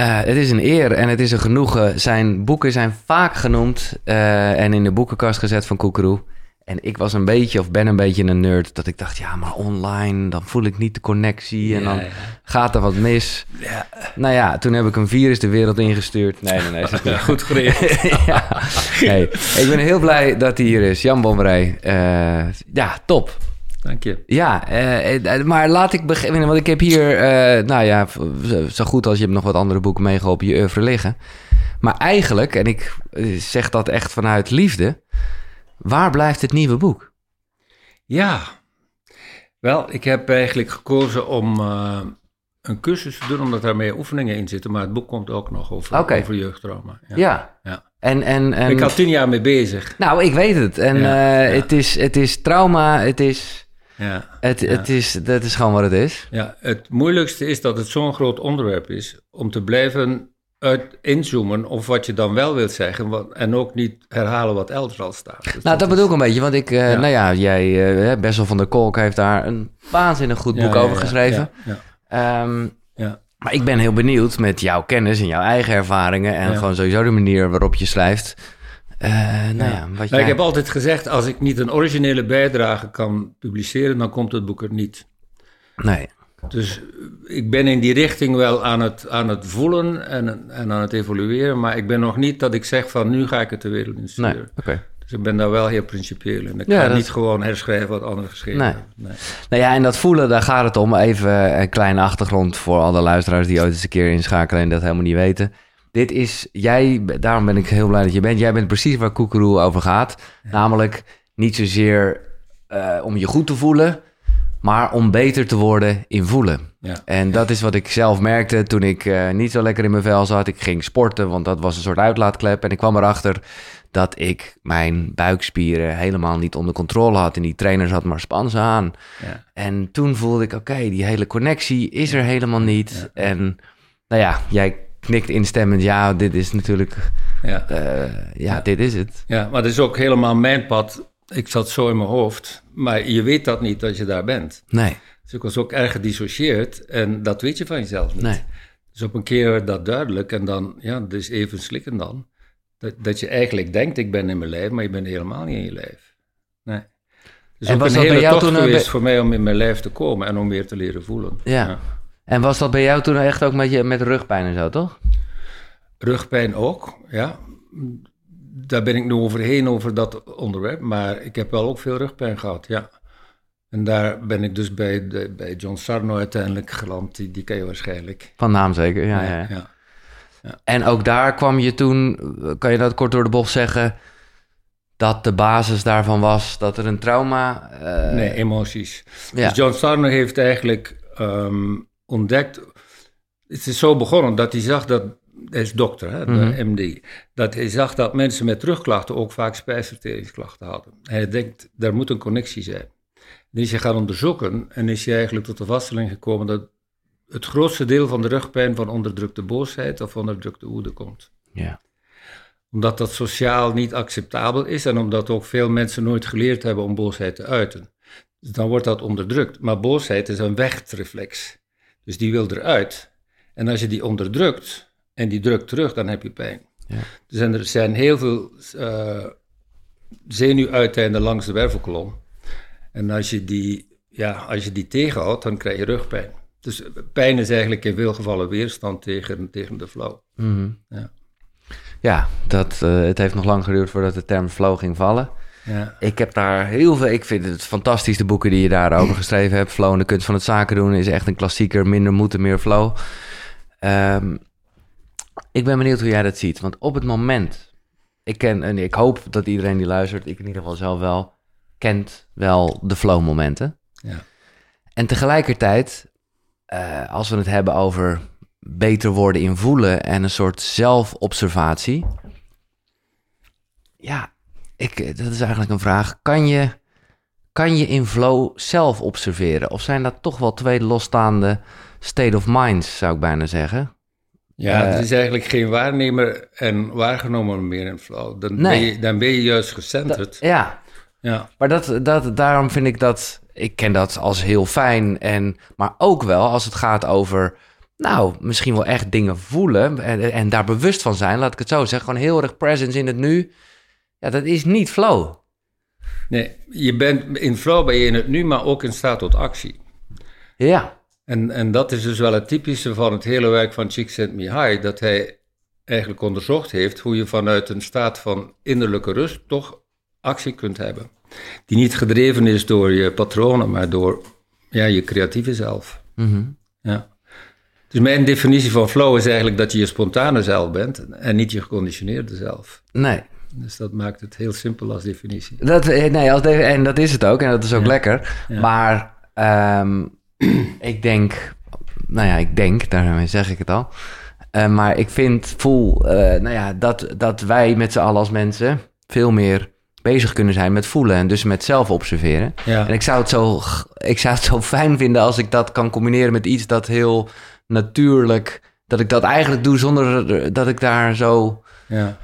Eh, het is een eer en het is een genoegen. Zijn boeken zijn vaak genoemd eh, en in de boekenkast gezet van Koekeroe. En ik was een beetje, of ben een beetje een nerd, dat ik dacht, ja, maar online, dan voel ik niet de connectie en Ja, dan ja. gaat er wat mis. Ja. Nou ja, toen heb ik een virus de wereld ingestuurd. Nee, nee, nee. is het niet. Goed geregeld. ja. Hey, ik ben heel blij dat hij hier is. Jan Bommerij. Eh, ja, top. Dank je. Ja, eh, eh, maar laat ik beginnen, want ik heb hier, eh, nou ja, zo- goed als je hebt nog wat andere boeken meegeholpen, je oeuvre liggen. Maar eigenlijk, en ik zeg dat echt vanuit liefde, waar blijft het nieuwe boek? Ja. Wel, ik heb eigenlijk gekozen om een cursus te doen, omdat daar meer oefeningen in zitten. Maar het boek komt ook nog over, Oké. over jeugdtrauma. Ja. Ja. Ja. En, en, en, Ik al tien jaar mee bezig. nou, ik weet het. En Ja, ja. Het, is, het is trauma, het is, Ja. het, Ja. het is, dat is gewoon wat het is. Ja, het moeilijkste is dat het zo'n groot onderwerp is om te blijven uit inzoomen of wat je dan wel wilt zeggen wat, en ook niet herhalen wat elders al staat. Dus Nou, dat bedoel ik een beetje, want ik, eh, Ja. nou ja, jij, eh, Bessel van der Kolk heeft daar een waanzinnig goed boek over geschreven. Ja, Ehm, ja. Maar ik ben heel benieuwd met jouw kennis en jouw eigen ervaringen en gewoon sowieso de manier waarop je schrijft. Eh, nou ja, wat jij... Ik heb altijd gezegd, als ik niet een originele bijdrage kan publiceren, dan komt het boek er niet. Nee, Dus eh, ik ben in die richting wel aan het, aan het voelen en, en aan het evalueren, maar ik ben nog niet dat ik zeg van nu ga ik het de wereld in nee. Dus ik ben daar wel heel principieel in. Ik Ja, ga dat- niet gewoon herschrijven wat anderen geschreven Nee. hebben. Nee. Nou ja, en dat voelen, daar gaat het om. Even een kleine achtergrond voor alle luisteraars die ooit eens een keer inschakelen en dat helemaal niet weten. Dit is, jij, daarom ben ik heel blij dat je bent. Jij bent precies waar Koekeroe over gaat. Namelijk niet zozeer eh, om je goed te voelen, maar om beter te worden in voelen. Ja. En dat is wat ik zelf merkte toen ik eh, niet zo lekker in mijn vel zat. Ik ging sporten, want dat was een soort uitlaatklep. En ik kwam erachter dat ik mijn buikspieren helemaal niet onder controle had. En die trainer zat maar span ze aan. Ja. En toen voelde ik, oké, die hele connectie is er helemaal niet. En nou ja, jij knikt instemmend, ja, dit is natuurlijk, Ja. eh, ja, dit is het. ja, maar dat is ook helemaal mijn pad. Ik zat zo in mijn hoofd, maar je weet dat niet dat je daar bent. Nee, Dus ik was ook erg gedissocieerd en dat weet je van jezelf niet. nee. Dus op een keer werd dat duidelijk en dan, ja, dus even slikken dan. Dat, dat je eigenlijk denkt, ik ben in mijn lijf, maar je bent helemaal niet in je lijf. Nee. Dus En ook was een hele tocht een geweest voor mij om in mijn lijf te komen en om weer te leren voelen. Ja. En was dat bij jou toen echt ook met, je, met rugpijn en zo, toch? Rugpijn ook, ja. Daar ben ik nu overheen over dat onderwerp, maar ik heb wel ook veel rugpijn gehad, ja. En daar ben ik dus bij, de, bij John Sarno uiteindelijk geland, die, die ken je waarschijnlijk. Van naam zeker, ja, ja. ja. En ook daar kwam je toen, kan je dat kort door de bocht zeggen, dat de basis daarvan was dat er een trauma... eh, Nee, emoties. Ja. Dus John Sarno heeft eigenlijk ehm, ontdekt... Het is zo begonnen dat hij zag dat... Hij is dokter, hè, de Mhm. MD. Dat hij zag dat mensen met terugklachten ook vaak spijsverteringsklachten hadden. Hij denkt, daar moet een connectie zijn. Dan is hij gaan onderzoeken en is hij eigenlijk tot de vaststelling gekomen... dat het grootste deel van de rugpijn van onderdrukte boosheid of onderdrukte woede komt ja. omdat dat sociaal niet acceptabel is en omdat ook veel mensen nooit geleerd hebben om boosheid te uiten. Dus dan wordt dat onderdrukt. Maar boosheid is een wegtreflex. Dus die wil eruit. En als je die onderdrukt en die drukt terug, dan heb je pijn. Ja. Dus en er zijn heel veel eh zenuwuiteinden langs de wervelkolom. En als je, die, ja, als je die tegenhoudt, dan krijg je rugpijn. Dus pijn is eigenlijk in veel gevallen weerstand tegen, tegen de flow. Mhm. Ja. Ja, dat, eh, het heeft nog lang geduurd voordat de term flow ging vallen. Ja. Ik heb daar heel veel... Ik vind het fantastisch, de boeken die je daarover geschreven hebt. Flow en de kunst van het zaken doen is echt een klassieker. Minder moeten, meer flow. Ehm, ik ben benieuwd hoe jij dat ziet. Want op het moment... Ik ken, en ik hoop dat iedereen die luistert, ik in ieder geval zelf wel, kent wel de flow momenten. Ja. En tegelijkertijd, eh, als we het hebben over beter worden in voelen en een soort zelfobservatie. Ja, ik, dat is eigenlijk een vraag. Kan je, kan je in flow zelf observeren? Of zijn dat toch wel twee losstaande state of minds, zou ik bijna zeggen? Ja, Eh, het is eigenlijk geen waarnemer en waargenomen meer in flow. Dan, Nee. ben, je, dan ben je juist gecenterd. Ja, Ja, maar dat, dat, daarom vind ik dat... Ik ken dat als heel fijn, en, maar ook wel als het gaat over nou, misschien wel echt dingen voelen en, en daar bewust van zijn, laat ik het zo zeggen. Gewoon heel erg presence in het nu. Ja, dat is niet flow. Nee, je bent in flow ben je in het nu, maar ook in staat tot actie. Ja. En, en dat is dus wel het typische van het hele werk van Csikszentmihalyi, dat hij eigenlijk onderzocht heeft hoe je vanuit een staat van innerlijke rust toch actie kunt hebben. Die niet gedreven is door je patronen, maar door ja, je creatieve zelf. Mhm. Ja. Dus mijn definitie van flow is eigenlijk dat je je spontane zelf bent en niet je geconditioneerde zelf. Nee. Dus dat maakt het heel simpel als definitie. Dat, eh, nee, als de- en dat is het ook. En dat is ook Ja. lekker. Ja. Maar ehm, ik denk... Nou ja, ik denk, daarmee zeg ik het al. Eh, maar ik vind, voel, eh, nou ja, dat, dat wij met z'n allen als mensen... veel meer bezig kunnen zijn met voelen. En dus met zelf observeren. Ja. En ik zou, het zo, ik zou het zo fijn vinden als ik dat kan combineren met iets dat heel natuurlijk... dat ik dat eigenlijk doe zonder dat ik daar zo Ja.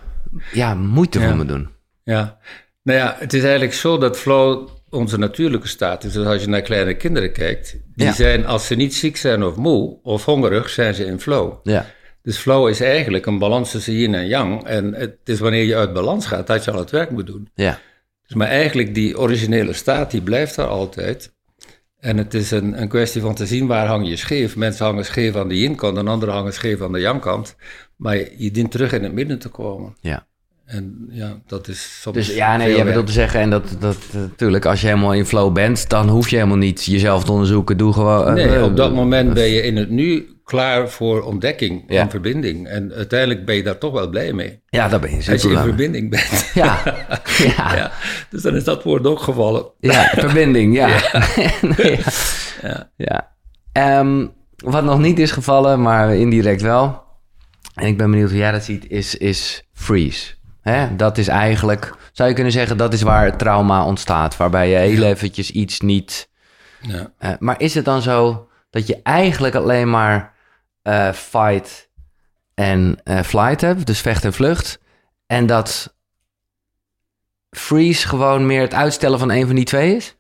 Ja, moeite Ja. voor moet doen. Ja, nou ja, het is eigenlijk zo dat flow onze natuurlijke staat is. Dus als je naar kleine kinderen kijkt, die Ja. zijn, als ze niet ziek zijn of moe of hongerig, zijn ze in flow. Ja, Dus flow is eigenlijk een balans tussen yin en yang. En het is wanneer je uit balans gaat dat je al het werk moet doen. ja, Dus maar eigenlijk die originele staat, die blijft daar altijd. En het is een, een kwestie van te zien waar hang je scheef. Mensen hangen scheef aan de yin-kant en anderen hangen scheef aan de yang-kant. Maar je, je dient terug in het midden te komen. ja. En ja, dat is soms Dus ja, nee, werk. bedoelt te zeggen, en dat, dat natuurlijk, als je helemaal in flow bent, dan hoef je helemaal niet jezelf te onderzoeken. Doe gewoon. Nee, eh, op dat eh, moment ben je in het nu klaar voor ontdekking Ja. en verbinding. En uiteindelijk ben je daar toch wel blij mee. Ja, daar ben je Als je zeker in mee. verbinding bent. Ja, ja. Dus dan is dat woord ook gevallen. verbinding, ja. Nee, ja. Ja. Ja. Ehm, wat nog niet is gevallen, maar indirect wel. En ik ben benieuwd hoe jij dat ziet, is, is freeze. Hè? Dat is eigenlijk, zou je kunnen zeggen, dat is waar trauma ontstaat. Waarbij je heel eventjes iets niet... Ja. eh, maar is het dan zo dat je eigenlijk alleen maar eh, fight en eh, flight hebt, dus vecht en vlucht. En dat freeze gewoon meer het uitstellen van een van die twee is?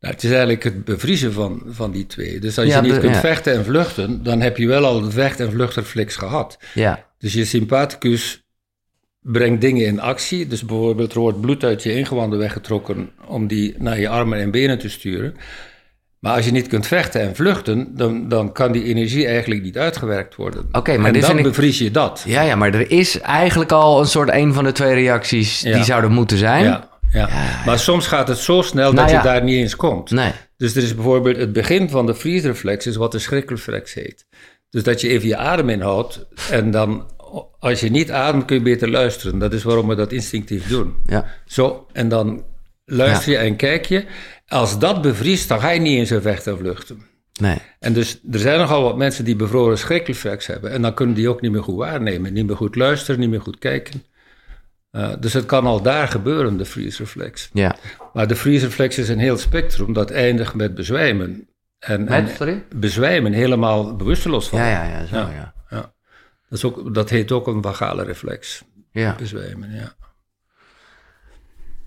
Nou, het is eigenlijk het bevriezen van, van die twee. Dus als Ja, je niet kunt ja. vechten en vluchten, dan heb je wel al het vecht- en vluchtreflex gehad. Ja, Dus je sympathicus brengt dingen in actie. Dus bijvoorbeeld er wordt bloed uit je ingewanden weggetrokken om die naar je armen en benen te sturen. Maar als je niet kunt vechten en vluchten, dan, dan kan die energie eigenlijk niet uitgewerkt worden. Oké, maar en dan bevries je dat. Ja, ja, maar er is eigenlijk al een soort een van de twee reacties die zouden moeten zijn. Ja, ja. Maar soms gaat het zo snel Nou dat ja. je daar niet eens komt. Nee. Dus er is bijvoorbeeld het begin van de freeze-reflex, is wat de schrikreflex heet. Dus dat je even je adem inhoudt en dan, als je niet ademt, kun je beter luisteren. Dat is waarom we dat instinctief doen. Ja. Zo, en dan luister je en kijk je. Als dat bevriest, dan ga je niet in zijn vechten en vluchten. Nee. En dus er zijn nogal wat mensen die bevroren schrikreflex hebben. En dan kunnen die ook niet meer goed waarnemen. Niet meer goed luisteren, niet meer goed kijken. Eh, dus het kan al daar gebeuren, de freeze-reflex. Ja. Maar de freeze-reflex is een heel spectrum dat eindigt met bezwijmen. En, en Met, sorry? bezwijmen, helemaal bewusteloos van. Ja, ja, ja, zo, Ja. ja. Ja. Dat, is ook, dat heet ook een vagale reflex. Ja. Bezwijmen, ja.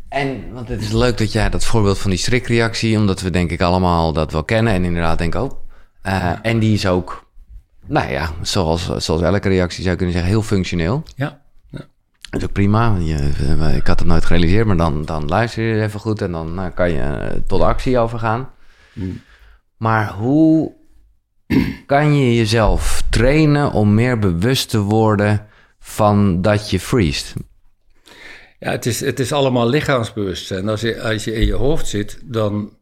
En, want het is leuk dat jij dat voorbeeld van die schrikreactie, omdat we denk ik allemaal dat wel kennen en inderdaad denken, oh. Eh, En die is ook, nou ja, zoals, zoals elke reactie zou je kunnen zeggen, heel functioneel. Ja, Dat is ook prima. Je, eh, ik had het nooit gerealiseerd, maar dan, dan luister je even goed en dan nou, kan je eh, tot actie overgaan. Maar hoe kan je jezelf trainen om meer bewust te worden van dat je freest? Ja het, is, het is allemaal lichaamsbewustzijn. Als je, als je in je hoofd zit, dan,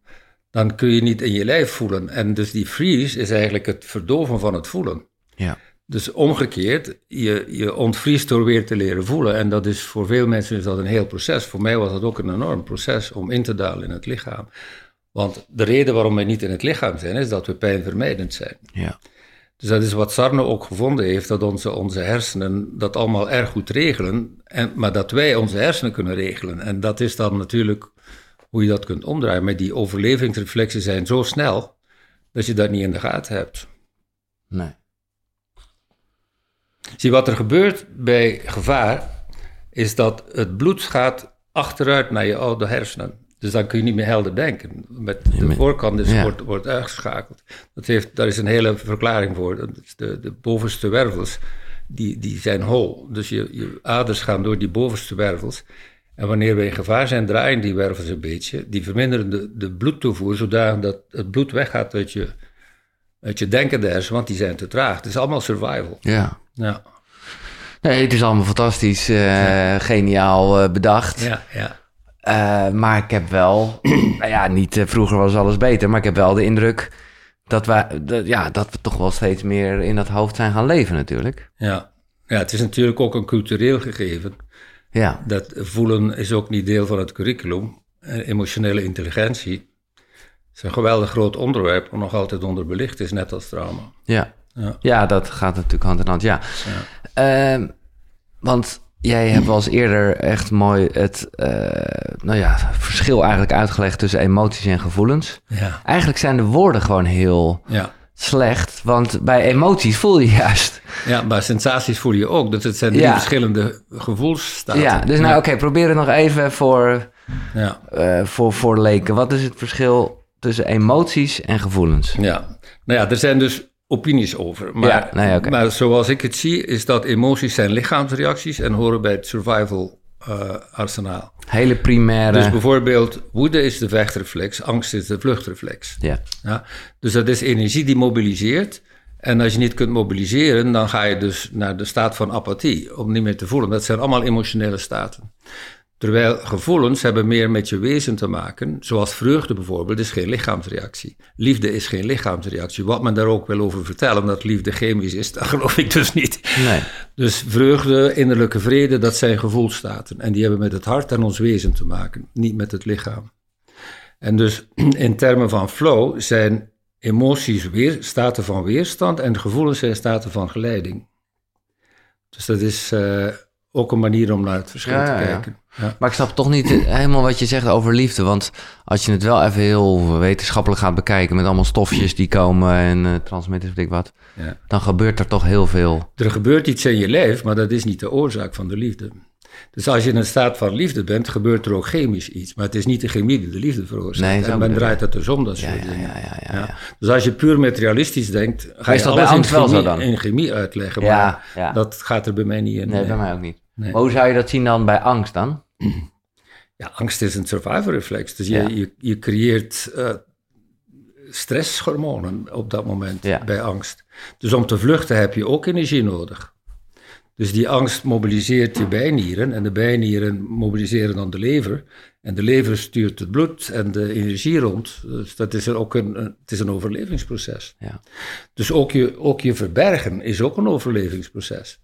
dan kun je niet in je lijf voelen. En dus die freeze is eigenlijk het verdoven van het voelen. Ja. Dus omgekeerd, je, je ontvriest door weer te leren voelen. En dat is voor veel mensen is dat een heel proces. Voor mij was dat ook een enorm proces om in te dalen in het lichaam. Want de reden waarom we niet in het lichaam zijn, is dat we pijnvermijdend zijn. Ja. Dus dat is wat Sarne ook gevonden heeft, dat onze, onze hersenen dat allemaal erg goed regelen, en, maar dat wij onze hersenen kunnen regelen. En dat is dan natuurlijk hoe je dat kunt omdraaien. Maar die overlevingsreflexen zijn zo snel, dat je dat niet in de gaten hebt. Nee. Zie, wat er gebeurt bij gevaar, is dat het bloed gaat achteruit naar je oude hersenen. Dus dan kun je niet meer helder denken. Met de voorkant is, ja. wordt, wordt uitgeschakeld. Dat heeft, daar is een hele verklaring voor. De, de bovenste wervels, die, die zijn hol. Dus je, je aders gaan door die bovenste wervels. En wanneer we in gevaar zijn, draaien die wervels een beetje. Die verminderen de, de bloedtoevoer, zodat dat het bloed weggaat uit je, uit je denkende want die zijn te traag. Het is allemaal survival. Ja. Ja, Nee, het is allemaal fantastisch, eh, geniaal eh, bedacht. ja, ja. Eh, maar ik heb wel, nou ja, niet eh, vroeger was alles beter, maar ik heb wel de indruk dat, wij, ja, dat we toch wel steeds meer in dat hoofd zijn gaan leven natuurlijk. ja. Ja, het is natuurlijk ook een cultureel gegeven. Ja, Dat voelen is ook niet deel van het curriculum. Eh, Emotionele intelligentie is een geweldig groot onderwerp, maar nog altijd onderbelicht is, net als trauma. ja. Ja. Ja, dat gaat natuurlijk hand in hand, ja. Ehm, want jij hebt wel eens eerder echt mooi het eh, nou ja, verschil eigenlijk uitgelegd tussen emoties en gevoelens. Ja, Eigenlijk zijn de woorden gewoon heel ja. slecht, want bij emoties voel je juist. ja maar sensaties voel je ook. Dus het zijn drie Ja. verschillende gevoelsstaten. Ja, dus nou oké, probeer het nog even voor, Ja, eh, voor, voor leken. Wat is het verschil tussen emoties en gevoelens? ja. Nou ja, er zijn dus opinies over. Maar, Ja, nee, oké. maar zoals ik het zie, is dat emoties zijn lichaamsreacties en horen bij het survival eh, arsenaal. Hele primaire... Dus bijvoorbeeld, woede is de vechtreflex, angst is de vluchtreflex. ja. Ja, dus dat is energie die mobiliseert. En als je niet kunt mobiliseren, dan ga je dus naar de staat van apathie, om niet meer te voelen. Dat zijn allemaal emotionele staten. Terwijl gevoelens hebben meer met je wezen te maken, zoals vreugde bijvoorbeeld, is geen lichaamsreactie. Liefde is geen lichaamsreactie. Wat men daar ook wil over vertellen, dat liefde chemisch is, dat geloof ik dus niet. Nee. Dus vreugde, innerlijke vrede, dat zijn gevoelstaten. En die hebben met het hart en ons wezen te maken, niet met het lichaam. En dus in termen van flow zijn emoties weer, staten van weerstand en gevoelens zijn staten van geleiding. Dus dat is eh, ook een manier om naar het verschil Ja, te kijken. Ja. Maar ik snap toch niet helemaal wat je zegt over liefde. Want als je het wel even heel wetenschappelijk gaat bekijken... met allemaal stofjes die komen en eh transmitters, weet ik wat... Ja. dan gebeurt er toch heel veel. Er gebeurt iets in je lijf, maar dat is niet de oorzaak van de liefde. Dus als je in een staat van liefde bent, gebeurt er ook chemisch iets. Maar het is niet de chemie die de liefde veroorzaakt. Nee, en men draait het dus om, dat soort ja, dingen. ja, ja, ja, ja. Dus als je puur materialistisch denkt, ga je dat bij alles in chemie, in chemie uitleggen. Maar dat gaat er bij mij niet in. Nee, bij mij ook niet. Nee. Maar hoe zou je dat zien dan bij angst dan? Ja, angst is een survival reflex. Dus je, je, je creëert eh, stresshormonen op dat moment bij angst. Dus om te vluchten heb je ook energie nodig. Dus die angst mobiliseert je bijnieren en de bijnieren mobiliseren dan de lever. En de lever stuurt het bloed en de energie rond. Dus dat is er ook een, het is een overlevingsproces. Ja. Dus ook je, ook je verbergen is ook een overlevingsproces.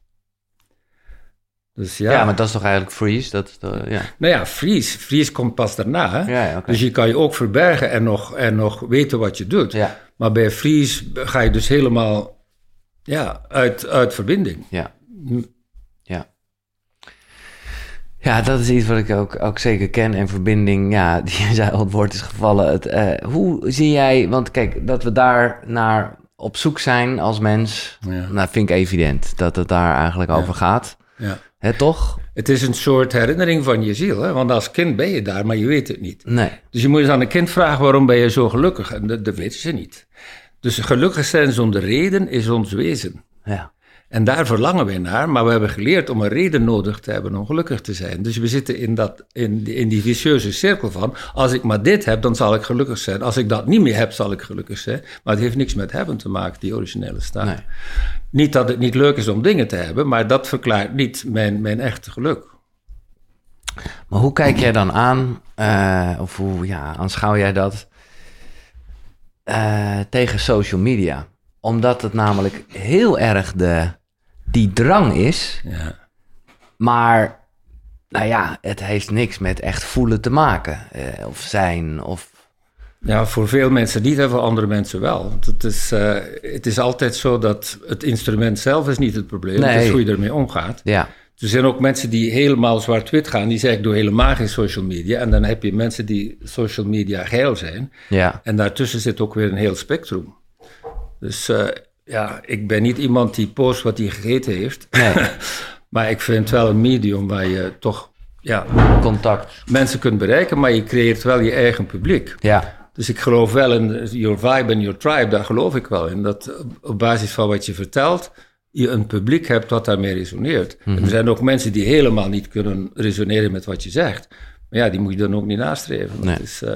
Dus ja, Ja. maar dat is toch eigenlijk freeze? Dat ja. nou ja, vries. Vries komt pas daarna. hè. Ja. Dus je kan je ook verbergen en nog, en nog weten wat je doet. Ja. Maar bij vries ga je dus helemaal ja, uit, uit verbinding. Ja. Ja. Ja, dat is iets wat ik ook, ook zeker ken. En verbinding, ja, die je zei al, het woord is gevallen. Het, eh, hoe zie jij, want kijk, dat we daar naar op zoek zijn als mens, Ja. nou vind ik evident dat het daar eigenlijk over gaat. Ja. Hè, toch? Het is een soort herinnering van je ziel. Hè? Want als kind ben je daar, maar je weet het niet. Nee. Dus je moet eens aan een kind vragen, waarom ben je zo gelukkig? En dat, dat weten ze niet. Dus gelukkig zijn zonder reden is ons wezen. Ja. En daar verlangen wij naar, maar we hebben geleerd om een reden nodig te hebben om gelukkig te zijn. Dus we zitten in, dat, in, die- in die vicieuze cirkel van, als ik maar dit heb, dan zal ik gelukkig zijn. Als ik dat niet meer heb, zal ik gelukkig zijn. Maar het heeft niks met hebben te maken, die originele staat. Nee. Niet dat het niet leuk is om dingen te hebben, maar dat verklaart niet mijn, mijn echte geluk. Maar hoe kijk jij dan aan, eh, of hoe ja, aanschouw jij dat eh, tegen social media? Omdat het namelijk heel erg de, die drang is, Ja. maar nou ja, het heeft niks met echt voelen te maken. eh, of zijn, of... Ja, voor veel mensen niet en voor andere mensen wel. Want het is, eh, het is altijd zo dat het instrument zelf is niet het probleem. Het is hoe je ermee omgaat. Ja, Er zijn ook mensen die helemaal zwart-wit gaan. Die zeggen, ik doe helemaal geen social media. En dan heb je mensen die social media geil zijn. ja, En daartussen zit ook weer een heel spectrum. Dus eh, ja, ik ben niet iemand die post wat hij gegeten heeft. nee, maar ik vind wel een medium waar je toch ja, contact. mensen kunt bereiken, maar je creëert wel je eigen publiek. Ja, Dus ik geloof wel in your vibe en your tribe, daar geloof ik wel in. Dat op basis van wat je vertelt, je een publiek hebt wat daarmee resoneert. En er zijn ook mensen die helemaal niet kunnen resoneren met wat je zegt. Maar ja, die moet je dan ook niet nastreven. Nee. is, eh,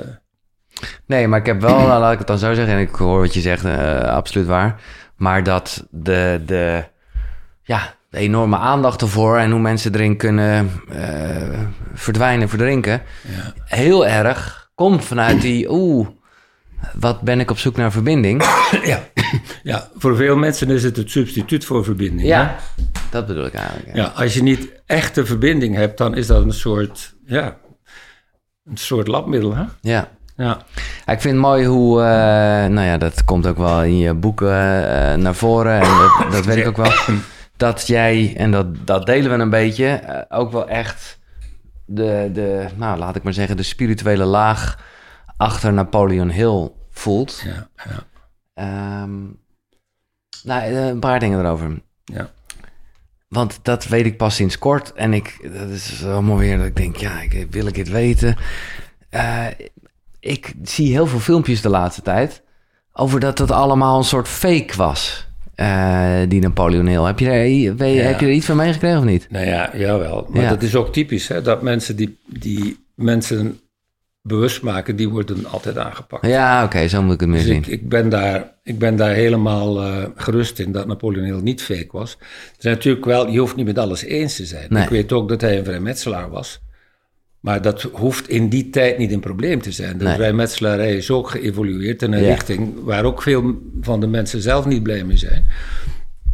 nee, maar ik heb wel, laat ik het dan zo zeggen, en ik hoor wat je zegt, eh, absoluut waar. Maar dat de, de, ja, de enorme aandacht ervoor en hoe mensen erin kunnen eh, verdwijnen, verdrinken, ja. heel erg komt vanuit die, oeh, wat ben ik op zoek naar verbinding. ja. ja, voor veel mensen is het het substituut voor verbinding. hè? Ja, dat bedoel ik eigenlijk. Ja. Ja, als je niet echte verbinding hebt, dan is dat een soort, ja, een soort labmiddel. Hè? ja. Ja, ik vind het mooi hoe, eh, nou ja, dat komt ook wel in je boeken eh, naar voren. En dat, dat weet ik ook wel. Dat jij, en dat, dat delen we een beetje, eh, ook wel echt de, de, nou laat ik maar zeggen, de spirituele laag achter Napoleon Hill voelt. ja, ja. Ehm, nou, een paar dingen erover. ja. Want dat weet ik pas sinds kort. En ik, dat is allemaal weer dat ik denk, ja, ik, wil ik dit weten? Eh, ik zie heel veel filmpjes de laatste tijd over dat het allemaal een soort fake was. eh, die Napoleon Hill. Heb je, daar, Ja. heb je er iets van meegekregen of niet? Nou ja, jawel. Maar Ja. dat is ook typisch, hè, dat mensen die, die mensen bewust maken, die worden altijd aangepakt. Ja, oké, zo moet ik het meer Dus zien. ik, ik, ben daar, ik ben daar helemaal eh, gerust in dat Napoleon niet fake was. Er zijn natuurlijk wel, je hoeft niet met alles eens te zijn. Nee. Ik weet ook dat hij een vrijmetselaar was. Maar dat hoeft in die tijd niet een probleem te zijn. De Nee. vrijmetselarij is ook geëvolueerd in een Ja. richting waar ook veel van de mensen zelf niet blij mee zijn.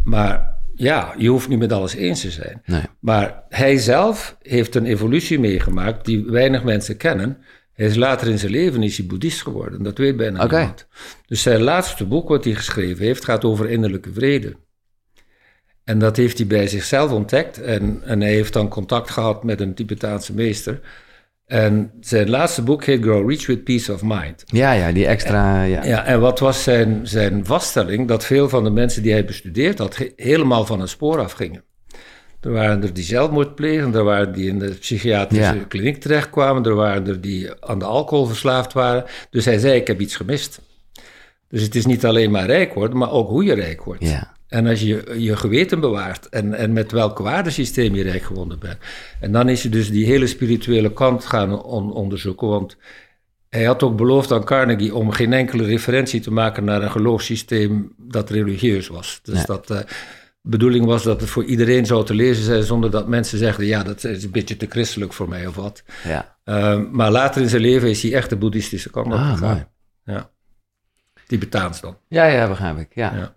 Maar ja, je hoeft niet met alles eens te zijn. Nee. Maar hij zelf heeft een evolutie meegemaakt die weinig mensen kennen. Hij is later in zijn leven is hij boeddhist geworden. Dat weet bijna niemand. Dus zijn laatste boek wat hij geschreven heeft gaat over innerlijke vrede. En dat heeft hij bij zichzelf ontdekt. En, en hij heeft dan contact gehad met een Tibetaanse meester. En zijn laatste boek heet Grow Rich with Peace of Mind. Ja, ja, die extra... Ja. Ja, en wat was zijn, zijn vaststelling? Dat veel van de mensen die hij bestudeerd had, helemaal van een spoor afgingen. Er waren er die zelfmoord plegen, er waren die in de psychiatrische Ja. kliniek terechtkwamen, er waren er die aan de alcohol verslaafd waren. Dus hij zei, ik heb iets gemist. Dus het is niet alleen maar rijk worden, maar ook hoe je rijk wordt. Ja. En als je je geweten bewaart en, en met welk waardesysteem je rijk geworden bent. En dan is je dus die hele spirituele kant gaan on- onderzoeken, want hij had ook beloofd aan Carnegie om geen enkele referentie te maken naar een geloofssysteem dat religieus was. Dus dat de bedoeling was dat het voor iedereen zou te lezen zijn zonder dat mensen zeggen, ja, dat is een beetje te christelijk voor mij of wat. ja. Uh, maar later in zijn leven is hij echt de boeddhistische kant op Ah, gegaan. Ja. Tibetaans dan. Ja, ja, begrijp ik. Ja. Ja.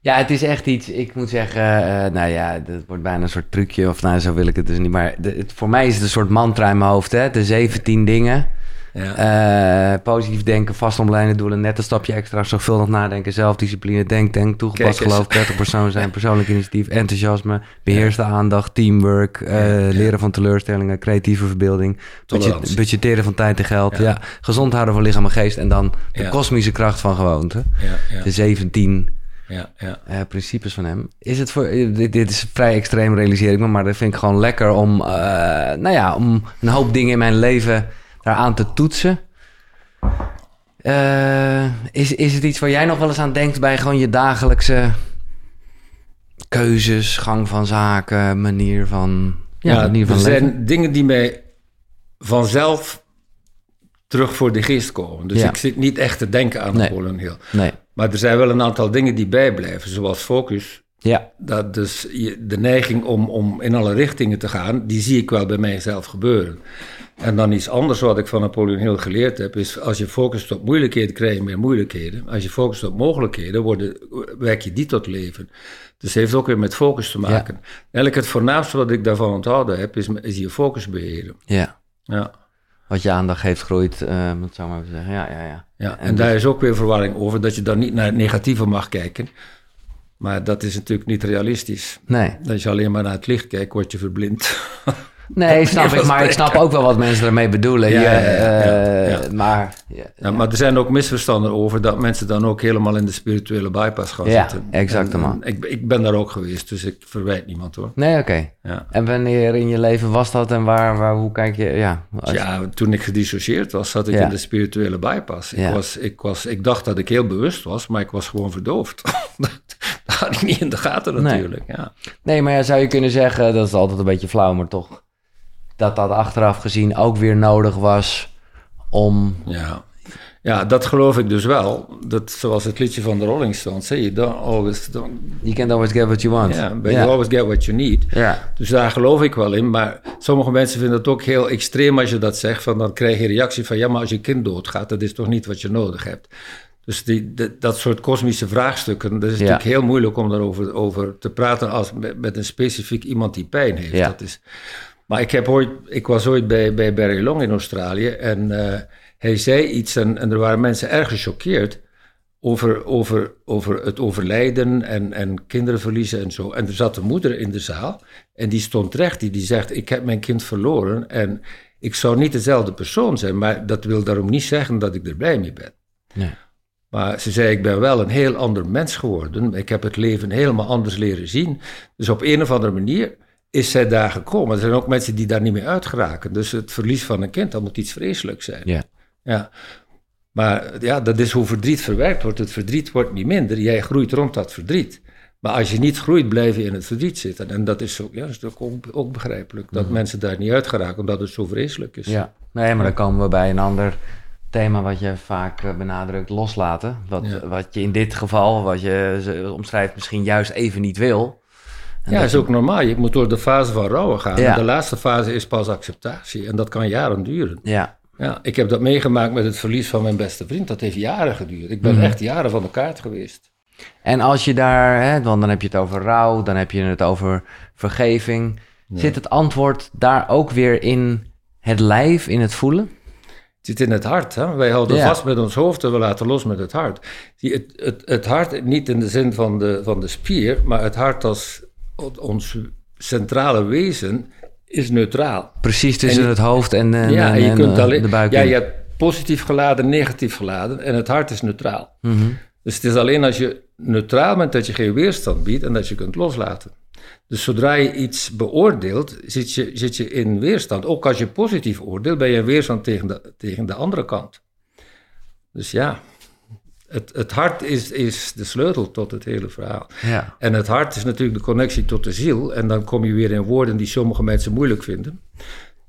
Ja, het is echt iets, ik moet zeggen, eh, nou ja, dat wordt bijna een soort trucje, of nou, zo wil ik het dus niet. Maar de, het, voor mij is het een soort mantra in mijn hoofd, hè? De 17 dingen. Ja. Eh, positief denken, vastomlijnen doelen, net een stapje extra, zorgvuldig nadenken, zelfdiscipline, denk, denk, toegepast geloof, prettig persoon zijn, persoonlijk initiatief, enthousiasme, beheerste aandacht, teamwork, eh, leren van teleurstellingen, creatieve verbeelding, budget, budgetteren van tijd en geld, ja. Ja. gezond houden van lichaam en geest en dan de Ja. kosmische kracht van gewoonte. ja, ja, De 17 ja, ja. eh, principes van hem. Is het voor, eh, dit, dit is vrij extreem, realiseer ik me, maar dat vind ik gewoon lekker om, eh, nou ja, om een hoop dingen in mijn leven daaraan te toetsen. Is, is het iets waar jij nog wel eens aan denkt bij gewoon je dagelijkse keuzes, gang van zaken, manier van, ja, manier van er leven? zijn dingen die mij vanzelf terug voor de geest komen. Dus Ja. ik zit niet echt te denken aan Nee. Napoleon Hill. Nee. Maar er zijn wel een aantal dingen die bijblijven, zoals focus. Ja, Dat dus je, de neiging om, om in alle richtingen te gaan, die zie ik wel bij mijzelf gebeuren. En dan iets anders wat ik van Napoleon Hill geleerd heb, is als je focust op moeilijkheden, krijg je meer moeilijkheden. Als je focust op mogelijkheden, worden, werk je die tot leven. Dus het heeft ook weer met focus te maken. Eigenlijk het voornaamste wat ik daarvan onthouden heb, is, is je focus beheren. ja. Ja. Wat je aandacht geeft groeit, eh moet ik zo maar zeggen. Ja, ja, ja. Ja, en, En daar is ook weer verwarring over, dat je dan niet naar het negatieve mag kijken. Maar dat is natuurlijk niet realistisch. Nee. Als je alleen maar naar het licht kijkt, word je verblind. Nee, snap ik. Maar ik snap ook wel wat mensen ermee bedoelen. Ja, ja, ja, eh, ja. Maar, ja, Ja, maar er zijn ook misverstanden over dat mensen dan ook helemaal in de spirituele bypass gaan Ja, zitten. exact, En- man. en Ik, ik ben daar ook geweest, dus ik verwijt niemand hoor. Nee, oké. Ja. En wanneer in je leven was dat en waar, waar hoe kijk je... Ja, als- Ja, toen ik gedissocieerd was, zat ik Ja. in de spirituele bypass. Ik, Ja. was, ik, was, ik dacht dat ik heel bewust was, maar ik was gewoon verdoofd. dat had ik niet in de gaten Nee. natuurlijk. Ja. Nee, maar ja, zou je kunnen zeggen, dat is altijd een beetje flauw, maar toch... dat dat achteraf gezien ook weer nodig was om... Ja. ja, dat geloof ik dus wel. Dat, zoals het liedje van de Rolling Stones, say you don't always... Don't, You can't always get what you want. ja, but you always get what you need. Ja. Dus daar geloof ik wel in. Maar sommige mensen vinden het ook heel extreem als je dat zegt. Van dan krijg je reactie van ja, maar als je kind doodgaat, dat is toch niet wat je nodig hebt. Dus die, de- dat soort kosmische vraagstukken, dat is natuurlijk heel moeilijk om daarover over te praten als met, met een specifiek iemand die pijn heeft. Dat is, maar ik, heb ooit, ik was ooit bij, bij Barry Long in Australië en eh, hij zei iets en, en er waren mensen erg gechoqueerd over, over, over het overlijden en, en kinderen verliezen en zo. En er zat een moeder in de zaal en die stond recht, die, die zegt, ik heb mijn kind verloren en ik zou niet dezelfde persoon zijn, maar dat wil daarom niet zeggen dat ik er blij mee ben. Nee. Maar ze zei, ik ben wel een heel ander mens geworden. Ik heb het leven helemaal anders leren zien. Dus op een of andere manier is zij daar gekomen. Er zijn ook mensen die daar niet meer uitgeraken. Dus het verlies van een kind, dat moet iets vreselijks zijn. Ja. Ja. Maar ja, dat is hoe verdriet verwerkt wordt. Het verdriet wordt niet minder. Jij groeit rond dat verdriet. Maar als je niet groeit, blijf je in het verdriet zitten. En dat is, ook, ja, is ook, ook, begrijpelijk. Dat mensen daar niet uitgeraken, omdat het zo vreselijk is. Mhm. Ja, nee, maar dan komen we bij een ander thema wat je vaak eh, benadrukt, loslaten. Wat, Ja. wat je in dit geval, wat je omschrijft, misschien juist even niet wil. En Ja, dat is ook normaal. Je moet door de fase van rouwen gaan. Ja. En de laatste fase is pas acceptatie. En dat kan jaren duren. Ja, Ja, ik heb dat meegemaakt met het verlies van mijn beste vriend. Dat heeft jaren geduurd. Ik ben Mhm. echt jaren van de kaart geweest. en als je daar, hè, want dan heb je het over rouw, dan heb je het over vergeving. Zit het antwoord daar ook weer in het lijf, in het voelen? Het zit in het hart. Hè? Wij houden Ja. vast met ons hoofd en we laten los met het hart. Zie, het, het, het hart, niet in de zin van de, van de spier, maar het hart als ons centrale wezen is neutraal. Precies tussen En- het hoofd en, en, ja, en, en je kunt eh, alleen. de buik. Ja, je hebt positief geladen, negatief geladen en het hart is neutraal. Mhm. Dus het is alleen als je neutraal bent dat je geen weerstand biedt en dat je kunt loslaten. Dus zodra je iets beoordeelt, zit je, zit je in weerstand. Ook als je positief oordeelt, ben je in weerstand tegen de, tegen de andere kant. Dus ja, het, het hart is, is de sleutel tot het hele verhaal. Ja. En het hart is natuurlijk de connectie tot de ziel. En dan kom je weer in woorden die sommige mensen moeilijk vinden.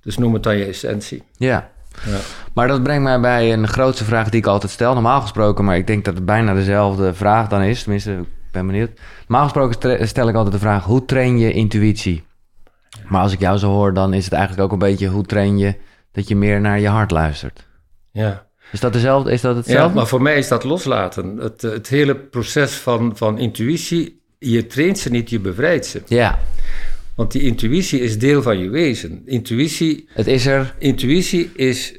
Dus noem het dan je essentie. Ja. Ja. Maar dat brengt mij bij een grootste vraag die ik altijd stel. Normaal gesproken, maar ik denk dat het bijna dezelfde vraag dan is. Tenminste, ik ben benieuwd. Normaal gesproken stel ik altijd de vraag: hoe train je intuïtie? Maar als ik jou zo hoor, dan is het eigenlijk ook een beetje hoe train je dat je meer naar je hart luistert. Ja. Is dat dezelfde? Is dat Ja, hetzelfde? maar voor mij is dat loslaten. Het, het hele proces van, van intuïtie, je traint ze niet, je bevrijdt ze. ja, Want die intuïtie is deel van je wezen. Intuïtie, het is er. intuïtie is,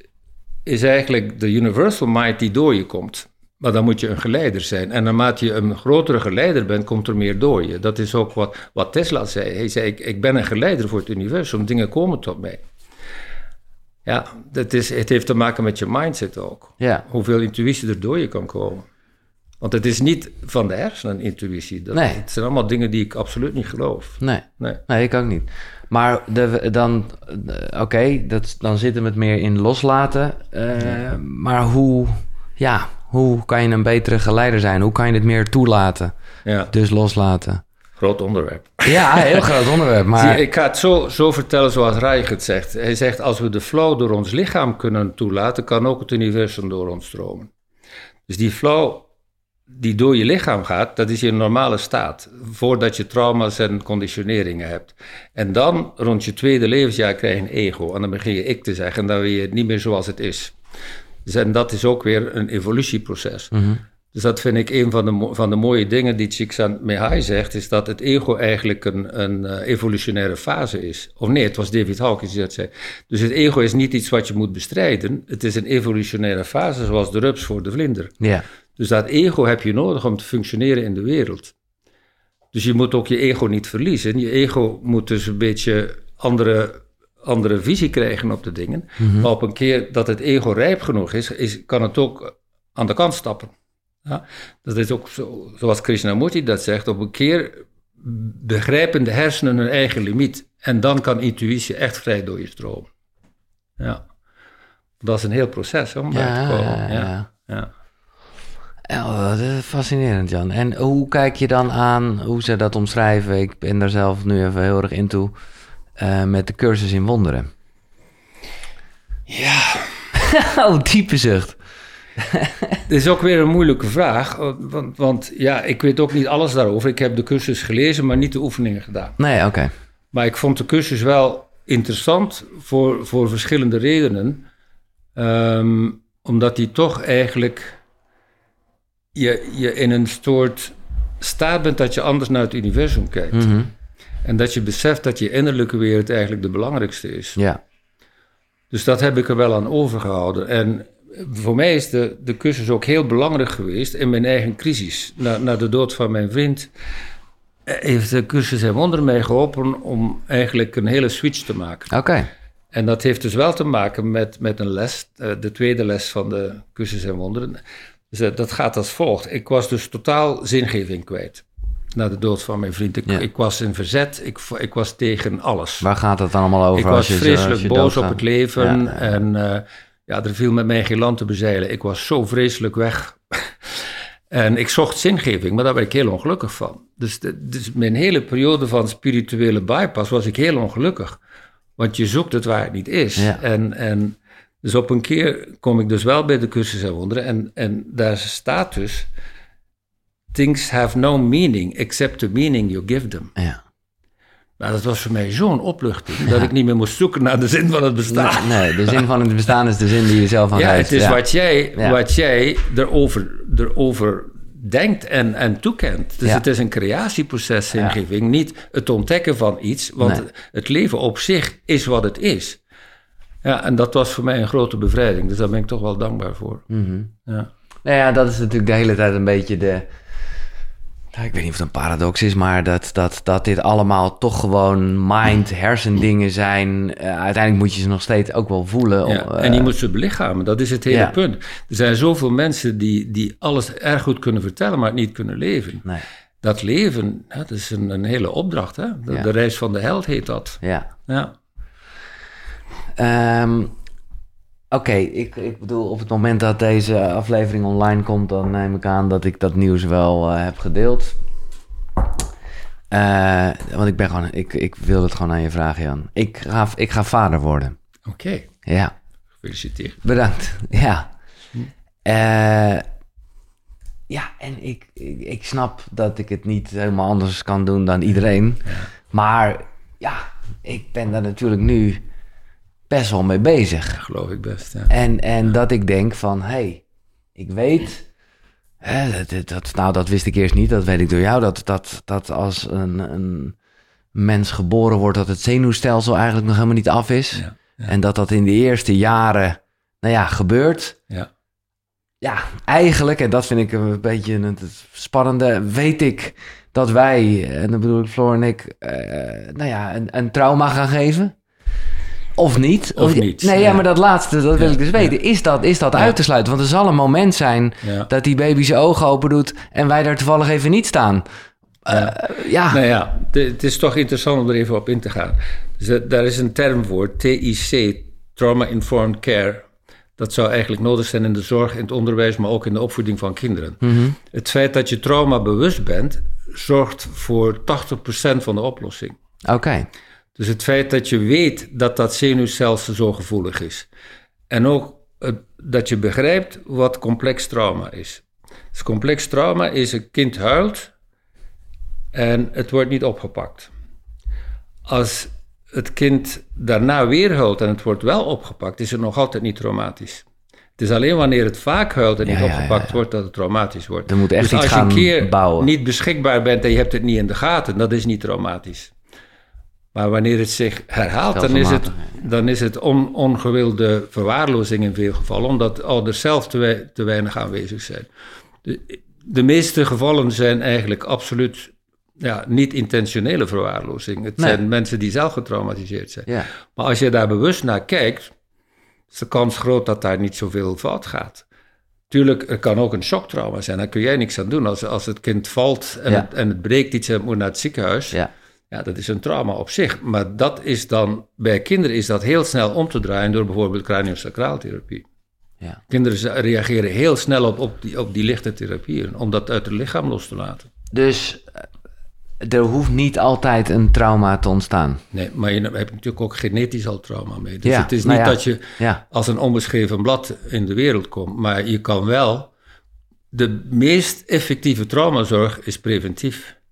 is eigenlijk de universal mind die door je komt. Maar dan moet je een geleider zijn. En naarmate je een grotere geleider bent, komt er meer door je. Dat is ook wat, wat Tesla zei. Hij zei, ik, ik ben een geleider voor het universum. Dingen komen tot mij. Ja, dat is, het heeft te maken met je mindset ook Ja, hoeveel intuïtie er door je kan komen. Want het is niet van de hersenen intuïtie. Dat, Nee. Het zijn allemaal dingen die ik absoluut niet geloof. nee. Nee. Nee, ik ook niet. Maar de, dan, eh, oké, dat dan zitten we het meer in loslaten. Eh, Maar hoe, ja, hoe kan je een betere geleider zijn? Hoe kan je het meer toelaten? Ja, Dus loslaten. Groot onderwerp. Ja, heel groot onderwerp. Maar ik ga het zo, zo vertellen zoals Reich het zegt. Hij zegt, als we de flow door ons lichaam kunnen toelaten, kan ook het universum door ons stromen. Dus die flow die door je lichaam gaat, dat is je normale staat. Voordat je trauma's en conditioneringen hebt. En dan, rond je tweede levensjaar, krijg je een ego. En dan begin je ik te zeggen. En dan wil je het niet meer zoals het is. Dus en dat is ook weer een evolutieproces. Dus dat vind ik een van de, van de mooie dingen die Csikszentmihalyi zegt, is dat het ego eigenlijk een, een eh, evolutionaire fase is. Of nee, het was David Hawkins die dat zei. Dus het ego is niet iets wat je moet bestrijden. Het is een evolutionaire fase, zoals de rups voor de vlinder. ja, Dus dat ego heb je nodig om te functioneren in de wereld. Dus je moet ook je ego niet verliezen. Je ego moet dus een beetje andere, andere visie krijgen op de dingen. Mhm. Maar op een keer dat het ego rijp genoeg is, is kan het ook aan de kant stappen. Ja, dat is ook zo, zoals Krishnamurti dat zegt, op een keer begrijpen de hersenen hun eigen limiet. En dan kan intuïtie echt vrij door je stromen. Ja. Dat is een heel proces om bij te komen. ja, Ja, ja. ja. Ja, dat is fascinerend, Jan. En hoe kijk je dan aan hoe ze dat omschrijven? Ik ben daar zelf nu even heel erg in toe. eh, met de cursus in wonderen. ja. oh, diepe zucht. Het is ook weer een moeilijke vraag, want, want ja, ik weet ook niet alles daarover. Ik heb de cursus gelezen, maar niet de oefeningen gedaan. Nee, oké. Maar ik vond de cursus wel interessant voor, voor verschillende redenen. Ehm, omdat die toch eigenlijk je, je in een soort staat bent dat je anders naar het universum kijkt. Mhm. En dat je beseft dat je innerlijke wereld eigenlijk de belangrijkste is. Ja. Dus dat heb ik er wel aan overgehouden. En voor mij is de, de cursus ook heel belangrijk geweest in mijn eigen crisis. Na, na de dood van mijn vriend eh, heeft de cursus en wonder mij geholpen om eigenlijk een hele switch te maken. Oké. En dat heeft dus wel te maken met, met een les, eh, de tweede les van de cursus en wonderen. Dus eh, dat gaat als volgt. Ik was dus totaal zingeving kwijt. Na de dood van mijn vriend. Ik, Ja. ik was in verzet. Ik, ik was tegen alles. Waar gaat het dan allemaal over? Ik als was je, vreselijk boos op het leven. Ja. En ja, er viel met mij geen land te bezeilen. Ik was zo vreselijk weg. en ik zocht zingeving, maar daar werd ik heel ongelukkig van. Dus, de- dus mijn hele periode van spirituele bypass was ik heel ongelukkig. Want je zoekt het waar het niet is. Ja. En, en dus op een keer kom ik dus wel bij de cursus en wonderen. En, en daar staat dus... Things have no meaning except the meaning you give them. Ja. Nou, dat was voor mij zo'n opluchting, dat ik niet meer moest zoeken naar de zin van het bestaan. Nee, nee, de zin van het bestaan is de zin die je zelf aan ja, het is wat jij, Ja. wat jij erover, erover denkt en, en toekent. Dus Ja. het is een creatieproces, Ja. zingeving, niet het ontdekken van iets, want Nee. het leven op zich is wat het is. Ja, en dat was voor mij een grote bevrijding, dus daar ben ik toch wel dankbaar voor. Mhm. Ja. Nou ja, dat is natuurlijk de hele tijd een beetje de... Nou, ik weet niet of het een paradox is, maar dat, dat, dat dit allemaal toch gewoon mind, hersendingen zijn. Eh, uiteindelijk moet je ze nog steeds ook wel voelen. Ja, om, eh, en je moet ze belichamen, dat is het hele ja. punt. Er zijn zoveel mensen die, die alles erg goed kunnen vertellen, maar het niet kunnen leven. Nee, Dat leven, dat is een, een hele opdracht. Hè? De, Ja. de reis van de held heet dat. ja. Ja. Ehm, Oké, ik, ik bedoel, op het moment dat deze aflevering online komt, dan neem ik aan dat ik dat nieuws wel eh, heb gedeeld. Eh, want ik ben gewoon, ik, ik wil het gewoon aan je vragen, Jan. Ik ga, ik ga vader worden. Oké, Ja. gefeliciteerd. Bedankt. Ja. Eh, ja, en ik, ik, ik snap dat ik het niet helemaal anders kan doen dan iedereen. Maar ja, ik ben daar natuurlijk nu best wel mee bezig. Geloof ik best. Ja. En, en dat ik denk van, hé, hey, ik weet... Hè, dat, dat- nou, dat wist ik eerst niet, dat weet ik door jou. Dat, dat, dat als een, een mens geboren wordt, dat het zenuwstelsel eigenlijk nog helemaal niet af is. Ja, ja. En dat dat in de eerste jaren, nou ja, gebeurt. Ja. Ja, eigenlijk, en dat vind ik een beetje het het spannende, weet ik dat wij, en dan bedoel ik Floor en ik, eh, nou ja, een, een trauma gaan geven. Of niet. Of niet, Nee, ja, ja. maar dat laatste, dat wil Ja, ik dus weten. Is dat, is dat uit te sluiten? Want er zal een moment zijn dat die baby zijn ogen open doet en wij daar toevallig even niet staan. Ja. Eh, ja. Nou ja, het is toch interessant om er even op in te gaan. Dus dat- daar is een term voor, TIC, Trauma Informed Care. Dat zou eigenlijk nodig zijn in de zorg, in het onderwijs, maar ook in de opvoeding van kinderen. Mhm. Het feit dat je trauma bewust bent, zorgt voor 80% van de oplossing. Oké. Dus het feit dat je weet dat dat zenuwstelsel zo gevoelig is. En ook dat je begrijpt wat complex trauma is. Dus complex trauma is een kind huilt en het wordt niet opgepakt. Als het kind daarna weer huilt en het wordt wel opgepakt, is het nog altijd niet traumatisch. Het is alleen wanneer het vaak huilt en niet Ja, opgepakt ja. wordt dat het traumatisch wordt. Er moet echt dus iets als je gaan een keer bouwen. niet beschikbaar bent en je hebt het niet in de gaten, dat is niet traumatisch. Maar wanneer het zich herhaalt, dan is het, dan is het on- ongewilde verwaarlozing in veel gevallen, omdat ouders zelf te, wei- te weinig aanwezig zijn. De, de meeste gevallen zijn eigenlijk absoluut ja, niet-intentionele verwaarlozing. Het Nee. zijn mensen die zelf getraumatiseerd zijn. Ja. Maar als je daar bewust naar kijkt, is de kans groot dat daar niet zoveel fout gaat. Tuurlijk, er kan ook een shocktrauma zijn. Daar kun jij niks aan doen. Als, als het kind valt en, Ja. het, en het breekt iets en moet naar het ziekenhuis. Ja. Ja, dat is een trauma op zich. Maar dat is dan, bij kinderen is dat heel snel om te draaien door bijvoorbeeld craniosacraaltherapie. Ja. Kinderen reageren heel snel op, op, die, op die lichte therapieën, om dat uit het lichaam los te laten. Dus eh, er hoeft niet altijd een trauma te ontstaan. Nee, maar je hebt natuurlijk ook genetisch al trauma mee. Dus Ja, het is nou niet ja. dat je Ja. als een onbeschreven blad in de wereld komt, maar je kan wel. De meest effectieve traumazorg is preventief.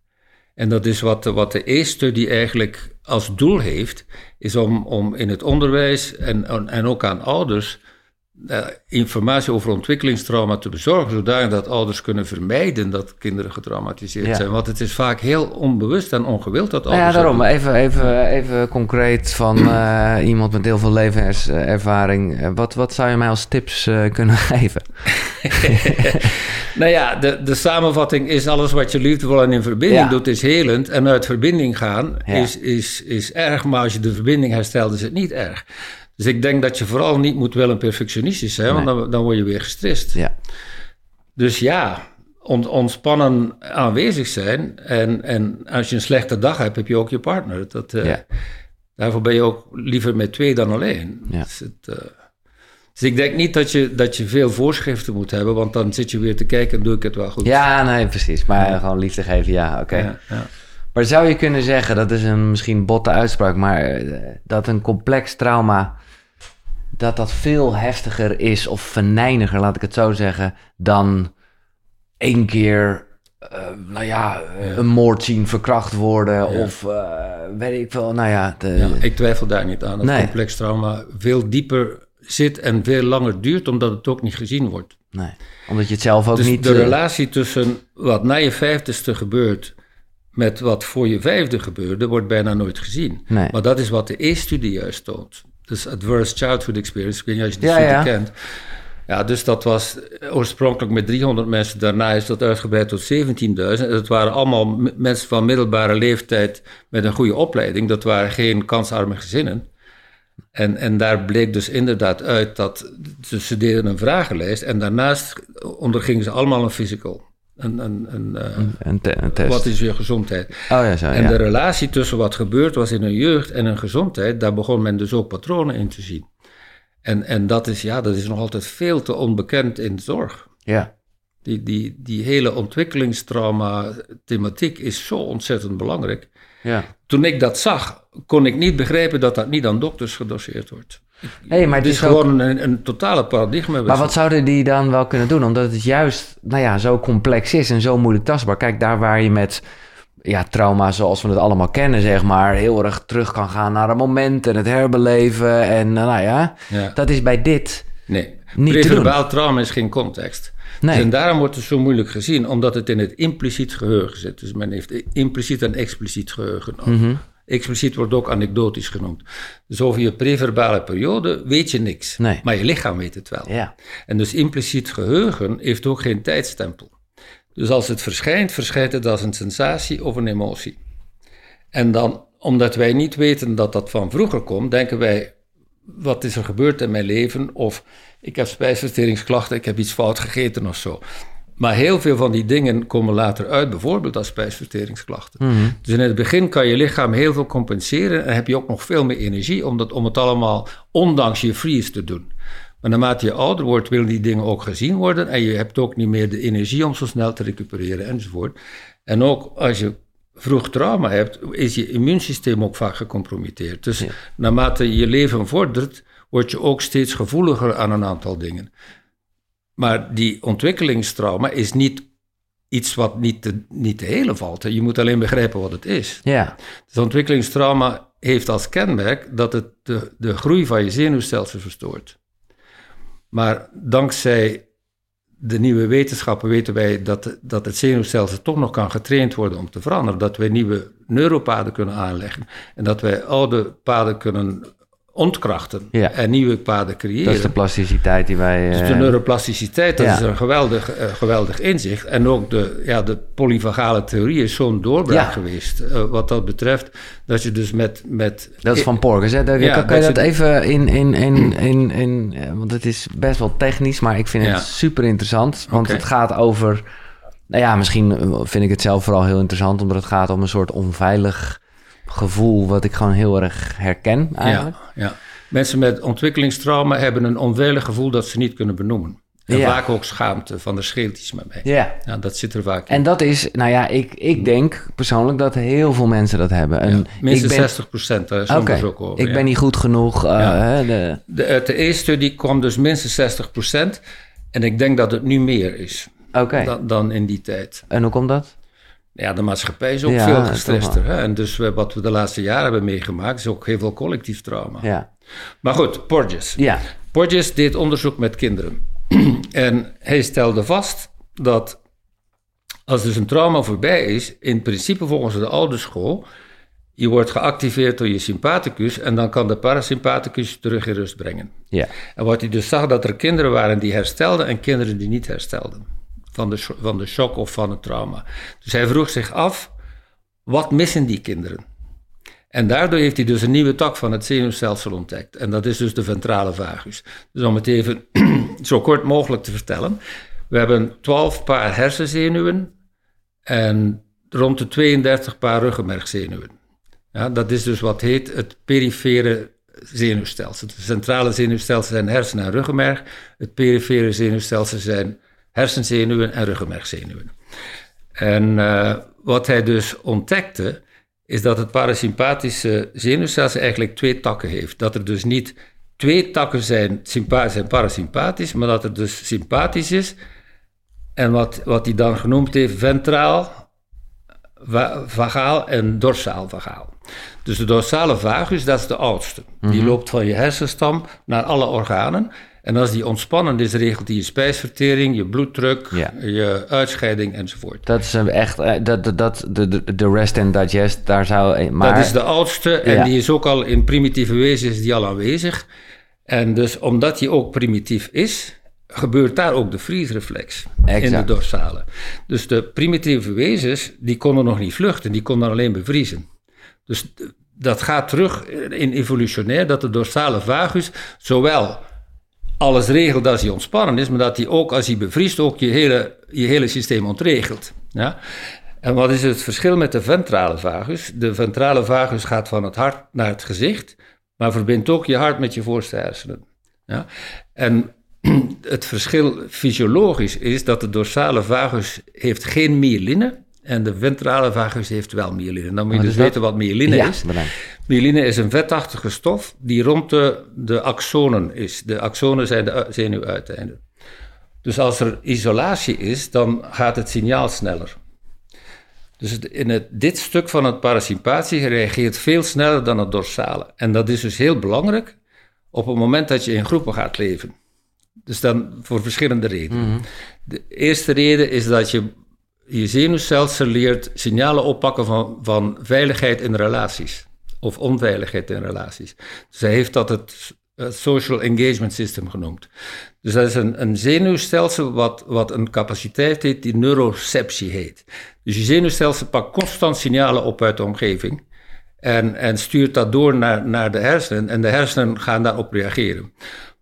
En dat is wat, wat de E-studie eigenlijk als doel heeft, is om, om in het onderwijs en, en ook aan ouders informatie over ontwikkelingstrauma te bezorgen, zodanig dat ouders kunnen vermijden dat kinderen getraumatiseerd Ja. zijn. Want het is vaak heel onbewust en ongewild dat Nou ouders ja, daarom. Even, even, even concreet van eh, iemand met heel veel levenservaring. Eh, Wat, wat zou je mij als tips eh, kunnen geven? Nou ja, de, de samenvatting is alles wat je liefdevol en in verbinding Ja. doet is helend. En uit verbinding gaan Ja. is, is, is erg, maar als je de verbinding herstelt is het niet erg. Dus ik denk dat je vooral niet moet willen perfectionistisch zijn, want dan, dan word je weer gestrest. Ja. Dus ja, on- ontspannen aanwezig zijn. En, en als je een slechte dag hebt, heb je ook je partner. Dat, eh, Ja. Daarvoor ben je ook liever met twee dan alleen. Ja. Dus, het, eh, dus ik denk niet dat je, dat je veel voorschriften moet hebben, want dan zit je weer te kijken, doe ik het wel goed? ja, nee, precies. Maar gewoon liefde geven, ja, oké. Maar zou je kunnen zeggen, dat is een misschien botte uitspraak, maar eh, dat een complex trauma, dat dat veel heftiger is of venijniger, laat ik het zo zeggen, dan één keer, eh, nou ja, een moord zien, verkracht worden of eh, weet ik veel, nou ja. De, Ja, ik twijfel daar niet aan dat Nee. complex trauma veel dieper zit en veel langer duurt, omdat het ook niet gezien wordt. Nee, omdat je het zelf ook Dus niet... de eh, relatie tussen wat na je vijftigste gebeurt met wat voor je vijfde gebeurde, wordt bijna nooit gezien. Nee. Maar dat is wat de E-studie juist toont. Dus Adverse Childhood Experience, ik weet niet als je die Ja, ja. kent. Ja, dus dat was oorspronkelijk met 300 mensen. Daarna is dat uitgebreid tot 17.000. En dat waren allemaal mensen van middelbare leeftijd met een goede opleiding. Dat waren geen kansarme gezinnen. En, en daar bleek dus inderdaad uit dat ze, ze deden een vragenlijst en daarnaast ondergingen ze allemaal een physical. Een, een, een, eh, een, te- een test. wat is je gezondheid? Oh ja, zo, En ja. de relatie tussen wat gebeurd was in hun jeugd en hun gezondheid, daar begon men dus ook patronen in te zien. En, en dat, is, ja, dat is nog altijd veel te onbekend in zorg. ja. Die, die, die hele ontwikkelingstrauma-thematiek is zo ontzettend belangrijk. ja. Toen ik dat zag, kon ik niet begrijpen dat dat niet aan dokters gedoseerd wordt. Hey, maar Het het is ook- gewoon een, een totale paradigma. Maar wat zouden die dan wel kunnen doen? Omdat het juist nou ja, zo complex is en zo moeilijk tastbaar. Kijk, daar waar je met ja, trauma zoals we het allemaal kennen, zeg maar, heel erg terug kan gaan naar een moment en het herbeleven. En eh, nou ja, Ja. dat is bij dit Nee, Niet te preverbaal trauma is geen context. Nee. Dus en daarom wordt het zo moeilijk gezien, omdat het in het impliciet geheugen zit. Dus men heeft impliciet en expliciet geheugen. Expliciet wordt ook anekdotisch genoemd. Dus over je preverbale periode weet je niks. Nee. Maar je lichaam weet het wel. Ja. En dus impliciet geheugen heeft ook geen tijdstempel. Dus als het verschijnt, verschijnt het als een sensatie of een emotie. En dan, omdat wij niet weten dat dat van vroeger komt, denken wij, wat is er gebeurd in mijn leven? Of ik heb spijsverteringsklachten, ik heb iets fout gegeten of zo. Maar heel veel van die dingen komen later uit, bijvoorbeeld als spijsverteringsklachten. Dus in het begin kan je lichaam heel veel compenseren en heb je ook nog veel meer energie om, dat, om het allemaal ondanks je freeze te doen. Maar naarmate je ouder wordt, willen die dingen ook gezien worden en je hebt ook niet meer de energie om zo snel te recupereren enzovoort. En ook als je vroeg trauma hebt, is je immuunsysteem ook vaak gecompromitteerd. Dus naarmate je leven vordert, word je ook steeds gevoeliger aan een aantal dingen. Maar die ontwikkelingstrauma is niet iets wat niet te, niet te helen valt. Je moet alleen begrijpen wat het is. Ja. Dus ontwikkelingstrauma heeft als kenmerk dat het de, de groei van je zenuwstelsel verstoort. Maar dankzij de nieuwe wetenschappen weten wij dat, dat het zenuwstelsel toch nog kan getraind worden om te veranderen. Dat wij nieuwe neuropaden kunnen aanleggen en dat wij oude paden kunnen ontkrachten Ja. en nieuwe paden creëren. Dat is de plasticiteit die wij... Dus eh, de neuroplasticiteit, dat ja. is een geweldig, eh, geweldig inzicht. En ook de, ja, de polyvagale theorie is zo'n doorbraak Ja. geweest. eh, wat dat betreft, dat je dus met... met Dat is van Porges, hè? Daar- kan, kan je dat dat even in, in, in, in, in... eh, Want het is best wel technisch, maar ik vind het super interessant. Want het gaat over... Nou ja, misschien eh, vind ik het zelf vooral heel interessant... omdat het gaat om een soort onveilig gevoel... wat ik gewoon heel erg herken eigenlijk. Ja, ja. Mensen met ontwikkelingstrauma hebben een onveilig gevoel dat ze niet kunnen benoemen. En Ja. vaak ook schaamte van scheelt iets met mij. Ja. Ja, dat zit er vaak in. En dat is, nou ja, ik, ik denk persoonlijk dat heel veel mensen dat hebben. En Ja, minstens ik ben, 60 procent, daar is Oké, onderzoek over. ik ben niet goed genoeg. Ja. hè, de, de, de E-studie kwam dus minstens 60 procent. En ik denk dat het nu meer is Oké, dan, dan in die tijd. en hoe komt dat? Ja, de maatschappij is ook Ja, veel gestrester. Hè? En dus wat we de laatste jaren hebben meegemaakt, is ook heel veel collectief trauma. Ja, Maar goed, Porges. ja. Porges deed onderzoek met kinderen. en hij stelde vast dat als dus een trauma voorbij is, in principe volgens de oude school, je wordt geactiveerd door je sympathicus en dan kan de parasympathicus terug in rust brengen. ja. En wat hij dus zag, dat er kinderen waren die herstelden en kinderen die niet herstelden. Van de, van de shock of van het trauma. Dus hij vroeg zich af, wat missen die kinderen? En daardoor heeft hij dus een nieuwe tak van het zenuwstelsel ontdekt. En dat is dus de ventrale vagus. Dus om het even zo kort mogelijk te vertellen. We hebben 12 paar hersenzenuwen en rond de 32 paar ruggenmergzenuwen. Ja, dat is dus wat heet het perifere zenuwstelsel. Het centrale zenuwstelsel zijn hersenen en ruggenmerg. Het perifere zenuwstelsel zijn hersenzenuwen en ruggenmergzenuwen. En eh, wat hij dus ontdekte, is dat het parasympathische zenuwstelsel eigenlijk twee takken heeft. Dat er dus niet twee takken zijn, sympathisch en parasympathisch, maar dat er dus sympathisch is. En wat, wat hij dan genoemd heeft, ventraal, va- vagaal en dorsaal vagaal. Dus de dorsale vagus, dat is de oudste. Die loopt van je hersenstam naar alle organen. En als die ontspannen is, regelt die je spijsvertering, je bloeddruk, Ja. je uitscheiding enzovoort. Dat is een echt, eh, dat, dat, dat, de, de, rest and digest, daar zou, eh, maar... dat is de oudste en Ja. die is ook al in primitieve wezens die al aanwezig. En dus omdat die ook primitief is, gebeurt daar ook de vriesreflex in de dorsale. Dus de primitieve wezens, die konden nog niet vluchten, die konden alleen bevriezen. Dus dat gaat terug in evolutionair, dat de dorsale vagus zowel alles regelt als hij ontspannen is, maar dat hij ook als hij bevriest ook je hele, je hele systeem ontregelt. Ja? En wat is het verschil met de ventrale vagus? De ventrale vagus gaat van het hart naar het gezicht, maar verbindt ook je hart met je voorste hersenen. Ja? En het verschil fysiologisch is dat de dorsale vagus heeft geen myeline en de ventrale vagus heeft wel myeline. Dan moet je Wat dus weten wat myeline ja, is. bedankt. Myeline is een vetachtige stof die rond de, de axonen is. De axonen zijn de zenuwuiteinden. Dus als er isolatie is, dan gaat het signaal sneller. Dus in het, dit stuk van het parasympathie reageert veel sneller dan het dorsale. En dat is dus heel belangrijk op het moment dat je in groepen gaat leven. Dus dan voor verschillende redenen. De eerste reden is dat je je zenuwstelsel leert signalen oppakken van, van veiligheid in relaties. Of onveiligheid in relaties. Hij heeft dat het social engagement system genoemd. Dus dat is een, een zenuwstelsel wat, wat een capaciteit heeft die neuroceptie heet. Dus je zenuwstelsel pakt constant signalen op uit de omgeving. En, en stuurt dat door naar, naar de hersenen. En de hersenen gaan daarop reageren.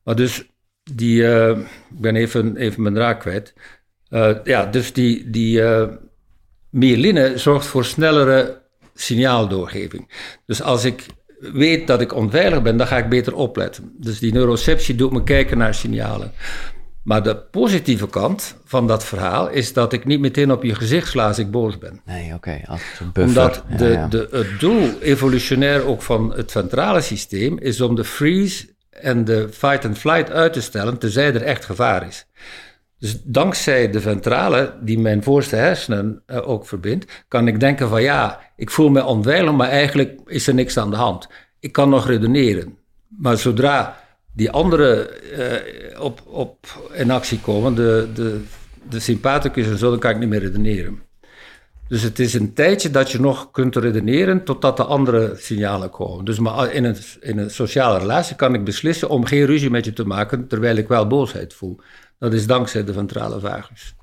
Maar dus die, eh, ik ben even, even mijn draak kwijt. Eh, ja, dus die, die eh, myeline zorgt voor snellere signaaldoorgeving. Dus als ik weet dat ik onveilig ben, dan ga ik beter opletten. Dus die neuroceptie doet me kijken naar signalen. Maar de positieve kant van dat verhaal is dat ik niet meteen op je gezicht sla als ik boos ben. Nee, oké, als een buffer. Omdat de, ja. De, het doel evolutionair ook van het ventrale systeem is om de freeze en de fight and flight uit te stellen, tenzij er echt gevaar is. Dus dankzij de ventrale, die mijn voorste hersenen eh, ook verbindt, kan ik denken van ja, ik voel me onveilig, maar eigenlijk is er niks aan de hand. Ik kan nog redeneren. Maar zodra die andere eh, op, op in actie komen, de, de, de sympathicus en zo, dan kan ik niet meer redeneren. Dus het is een tijdje dat je nog kunt redeneren totdat de andere signalen komen. Dus maar in een, in een sociale relatie kan ik beslissen om geen ruzie met je te maken terwijl ik wel boosheid voel. Dat is dankzij de ventrale vagus.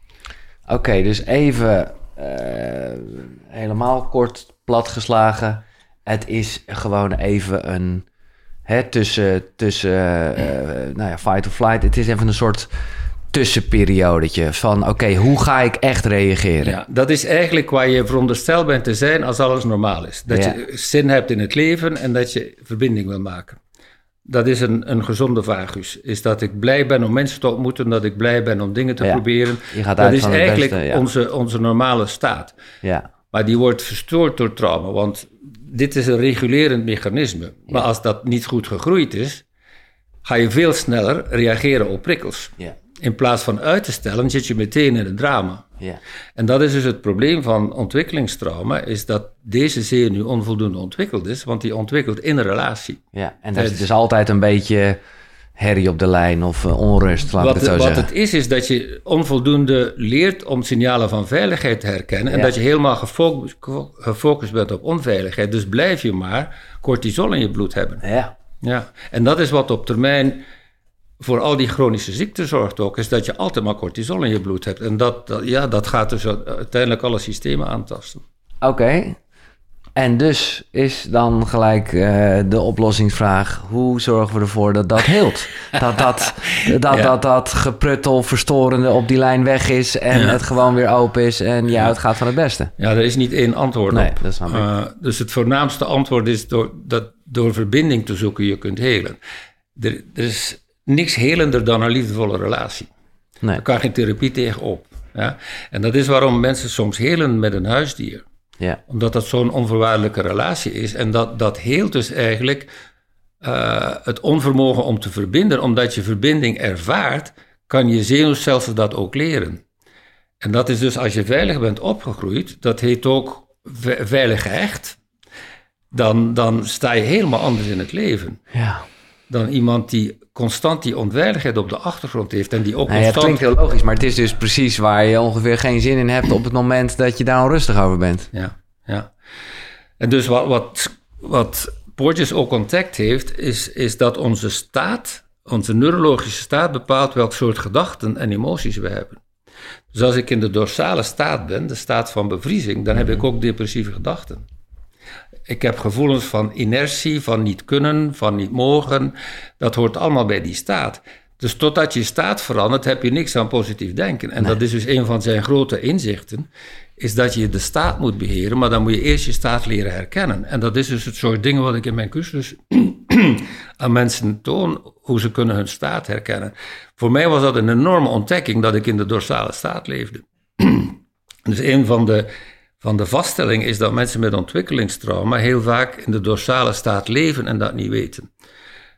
Oké, dus even uh, helemaal kort platgeslagen. Het is gewoon even een. Hè, tussen tussen uh, nou ja, fight or flight. Het is even een soort tussenperiodetje van oké, hoe ga ik echt reageren? Ja, dat is eigenlijk waar je verondersteld bent te zijn als alles normaal is. Dat je zin hebt in het leven en dat je verbinding wil maken. Dat is een, een gezonde vagus. Is dat ik blij ben om mensen te ontmoeten, dat ik blij ben om dingen te proberen. dat is eigenlijk onze, onze normale staat. Ja. Maar die wordt verstoord door trauma, want dit is een regulerend mechanisme. Maar als dat niet goed gegroeid is, ga je veel sneller reageren op prikkels. Ja. In plaats van uit te stellen, zit je meteen in het drama. Ja. En dat is dus het probleem van ontwikkelingstrauma, is dat deze zenuw onvoldoende ontwikkeld is, want die ontwikkelt in een relatie. Ja, en dat is dus altijd een beetje herrie op de lijn of uh, onrust, laat wat, ik het zo wat zeggen. het is, is dat je onvoldoende leert om signalen van veiligheid te herkennen en dat je helemaal gefocust, gefocust bent op onveiligheid. Dus blijf je maar cortisol in je bloed hebben. Ja. Ja, en dat is wat op termijn voor al die chronische ziekten zorgt ook, is dat je altijd maar cortisol in je bloed hebt. En dat, dat ja, dat gaat dus uiteindelijk alle systemen aantasten. Oké. En dus is dan gelijk uh, de oplossingsvraag: hoe zorgen we ervoor dat dat heelt? dat dat, dat, ja. dat, dat gepruttel, verstorende op die lijn weg is en ja. het gewoon weer open is en je uitgaat van het beste. Ja, er is niet één antwoord nee, op. Dat. Uh, dus het voornaamste antwoord is door, dat door verbinding te zoeken je kunt helen. Er, er is niks helender dan een liefdevolle relatie. Nee. Daar kan geen therapie tegenop. Ja? En dat is waarom mensen soms helen met een huisdier. Ja. Omdat dat zo'n onvoorwaardelijke relatie is. En dat, dat heelt dus eigenlijk uh, het onvermogen om te verbinden. Omdat je verbinding ervaart, kan je zenuwstelsel dat ook leren. En dat is dus als je veilig bent opgegroeid, dat heet ook veilig gehecht. Dan, dan sta je helemaal anders in het leven. Ja. Dan iemand die constant die onveiligheid op de achtergrond heeft en die ook nou ja, constant... Het klinkt heel logisch, maar het is dus precies waar je ongeveer geen zin in hebt op het moment dat je daar onrustig over bent. Ja, ja. En dus wat, wat, wat Porges ook ontdekt heeft, is, is dat onze staat, onze neurologische staat bepaalt welk soort gedachten en emoties we hebben. Dus als ik in de dorsale staat ben, de staat van bevriezing, dan heb ik ook depressieve gedachten. Ik heb gevoelens van inertie, van niet kunnen, van niet mogen. Dat hoort allemaal bij die staat. Dus totdat je staat verandert, heb je niks aan positief denken. En Nee. dat is dus een van zijn grote inzichten, is dat je de staat moet beheren, maar dan moet je eerst je staat leren herkennen. En dat is dus het soort dingen wat ik in mijn cursus aan mensen toon, hoe ze kunnen hun staat herkennen. Voor mij was dat een enorme ontdekking dat ik in de dorsale staat leefde. dus een van de, van de vaststellingen is dat mensen met ontwikkelingstrauma heel vaak in de dorsale staat leven en dat niet weten.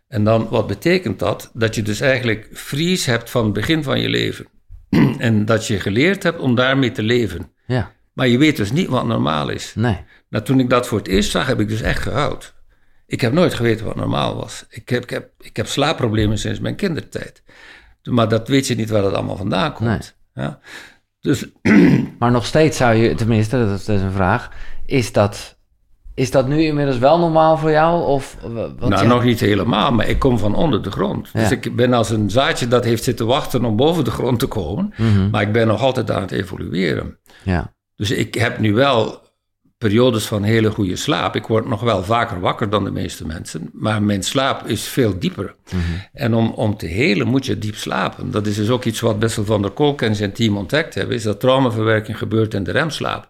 En dan, wat betekent dat? Dat je dus eigenlijk freeze hebt van het begin van je leven. en dat je geleerd hebt om daarmee te leven. Ja, Maar je weet dus niet wat normaal is. nee. Nou, toen ik dat voor het eerst zag, heb ik dus echt gehuild. Ik heb nooit geweten wat normaal was. Ik heb, ik heb, ik heb slaapproblemen sinds mijn kindertijd. Maar dat weet je niet waar dat allemaal vandaan komt. Ja? Dus Maar nog steeds zou je, tenminste, dat is, een vraag, is dat, is dat nu inmiddels wel normaal voor jou? Of, nou, ja, nog niet helemaal, maar ik kom van onder de grond. Dus ik ben als een zaadje dat heeft zitten wachten om boven de grond te komen. Mhm. Maar ik ben nog altijd aan het evolueren. ja. Dus ik heb nu wel periodes van hele goede slaap. Ik word nog wel vaker wakker dan de meeste mensen. Maar mijn slaap is veel dieper. En om, om te helen moet je diep slapen. Dat is dus ook iets wat Bessel van der Kolk en zijn team ontdekt hebben. Is dat traumaverwerking gebeurt in de remslaap.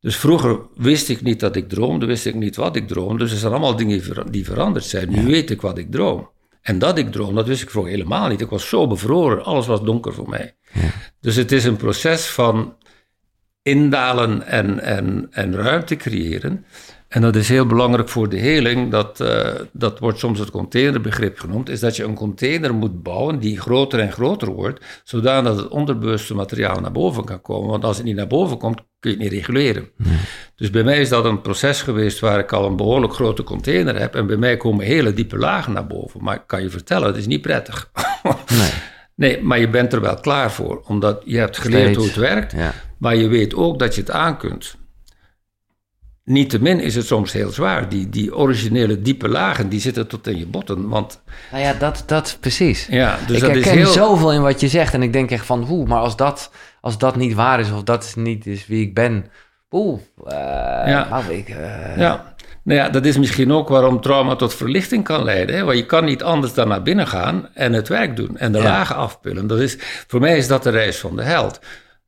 Dus vroeger wist ik niet dat ik droomde, wist ik niet wat ik droomde. Dus er zijn allemaal dingen die ver- die veranderd zijn. Nu weet ik wat ik droom. En dat ik droom, dat wist ik vroeger helemaal niet. Ik was zo bevroren, alles was donker voor mij. Dus het is een proces van indalen en, en, en ruimte creëren. En dat is heel belangrijk voor de heling. Dat, eh, dat wordt soms het containerbegrip genoemd. Is dat je een container moet bouwen die groter en groter wordt. Zodat het onderbewuste materiaal naar boven kan komen. Want als het niet naar boven komt, kun je het niet reguleren. Dus bij mij is dat een proces geweest waar ik al een behoorlijk grote container heb. En bij mij komen hele diepe lagen naar boven. Maar ik kan je vertellen, het is niet prettig. Nee. Nee, maar je bent er wel klaar voor, omdat je hebt geleerd Steeds. hoe het werkt. Ja. Maar je weet ook dat je het aan kunt. Niettemin is het soms heel zwaar. Die, die originele diepe lagen, die zitten tot in je botten. Want, Nou ja, dat, dat precies. ja, dus ik dat herken is heel... zoveel in wat je zegt. En ik denk echt van, hoe, maar als dat, als dat niet waar is... of dat niet is wie ik ben... Oeh, eh, Ja. ik... eh, Ja. Nou ja, dat is misschien ook waarom trauma tot verlichting kan leiden. Hè? Want je kan niet anders dan naar binnen gaan en het werk doen en de Ja. lagen afpullen. Dat is, voor mij is dat de reis van de held.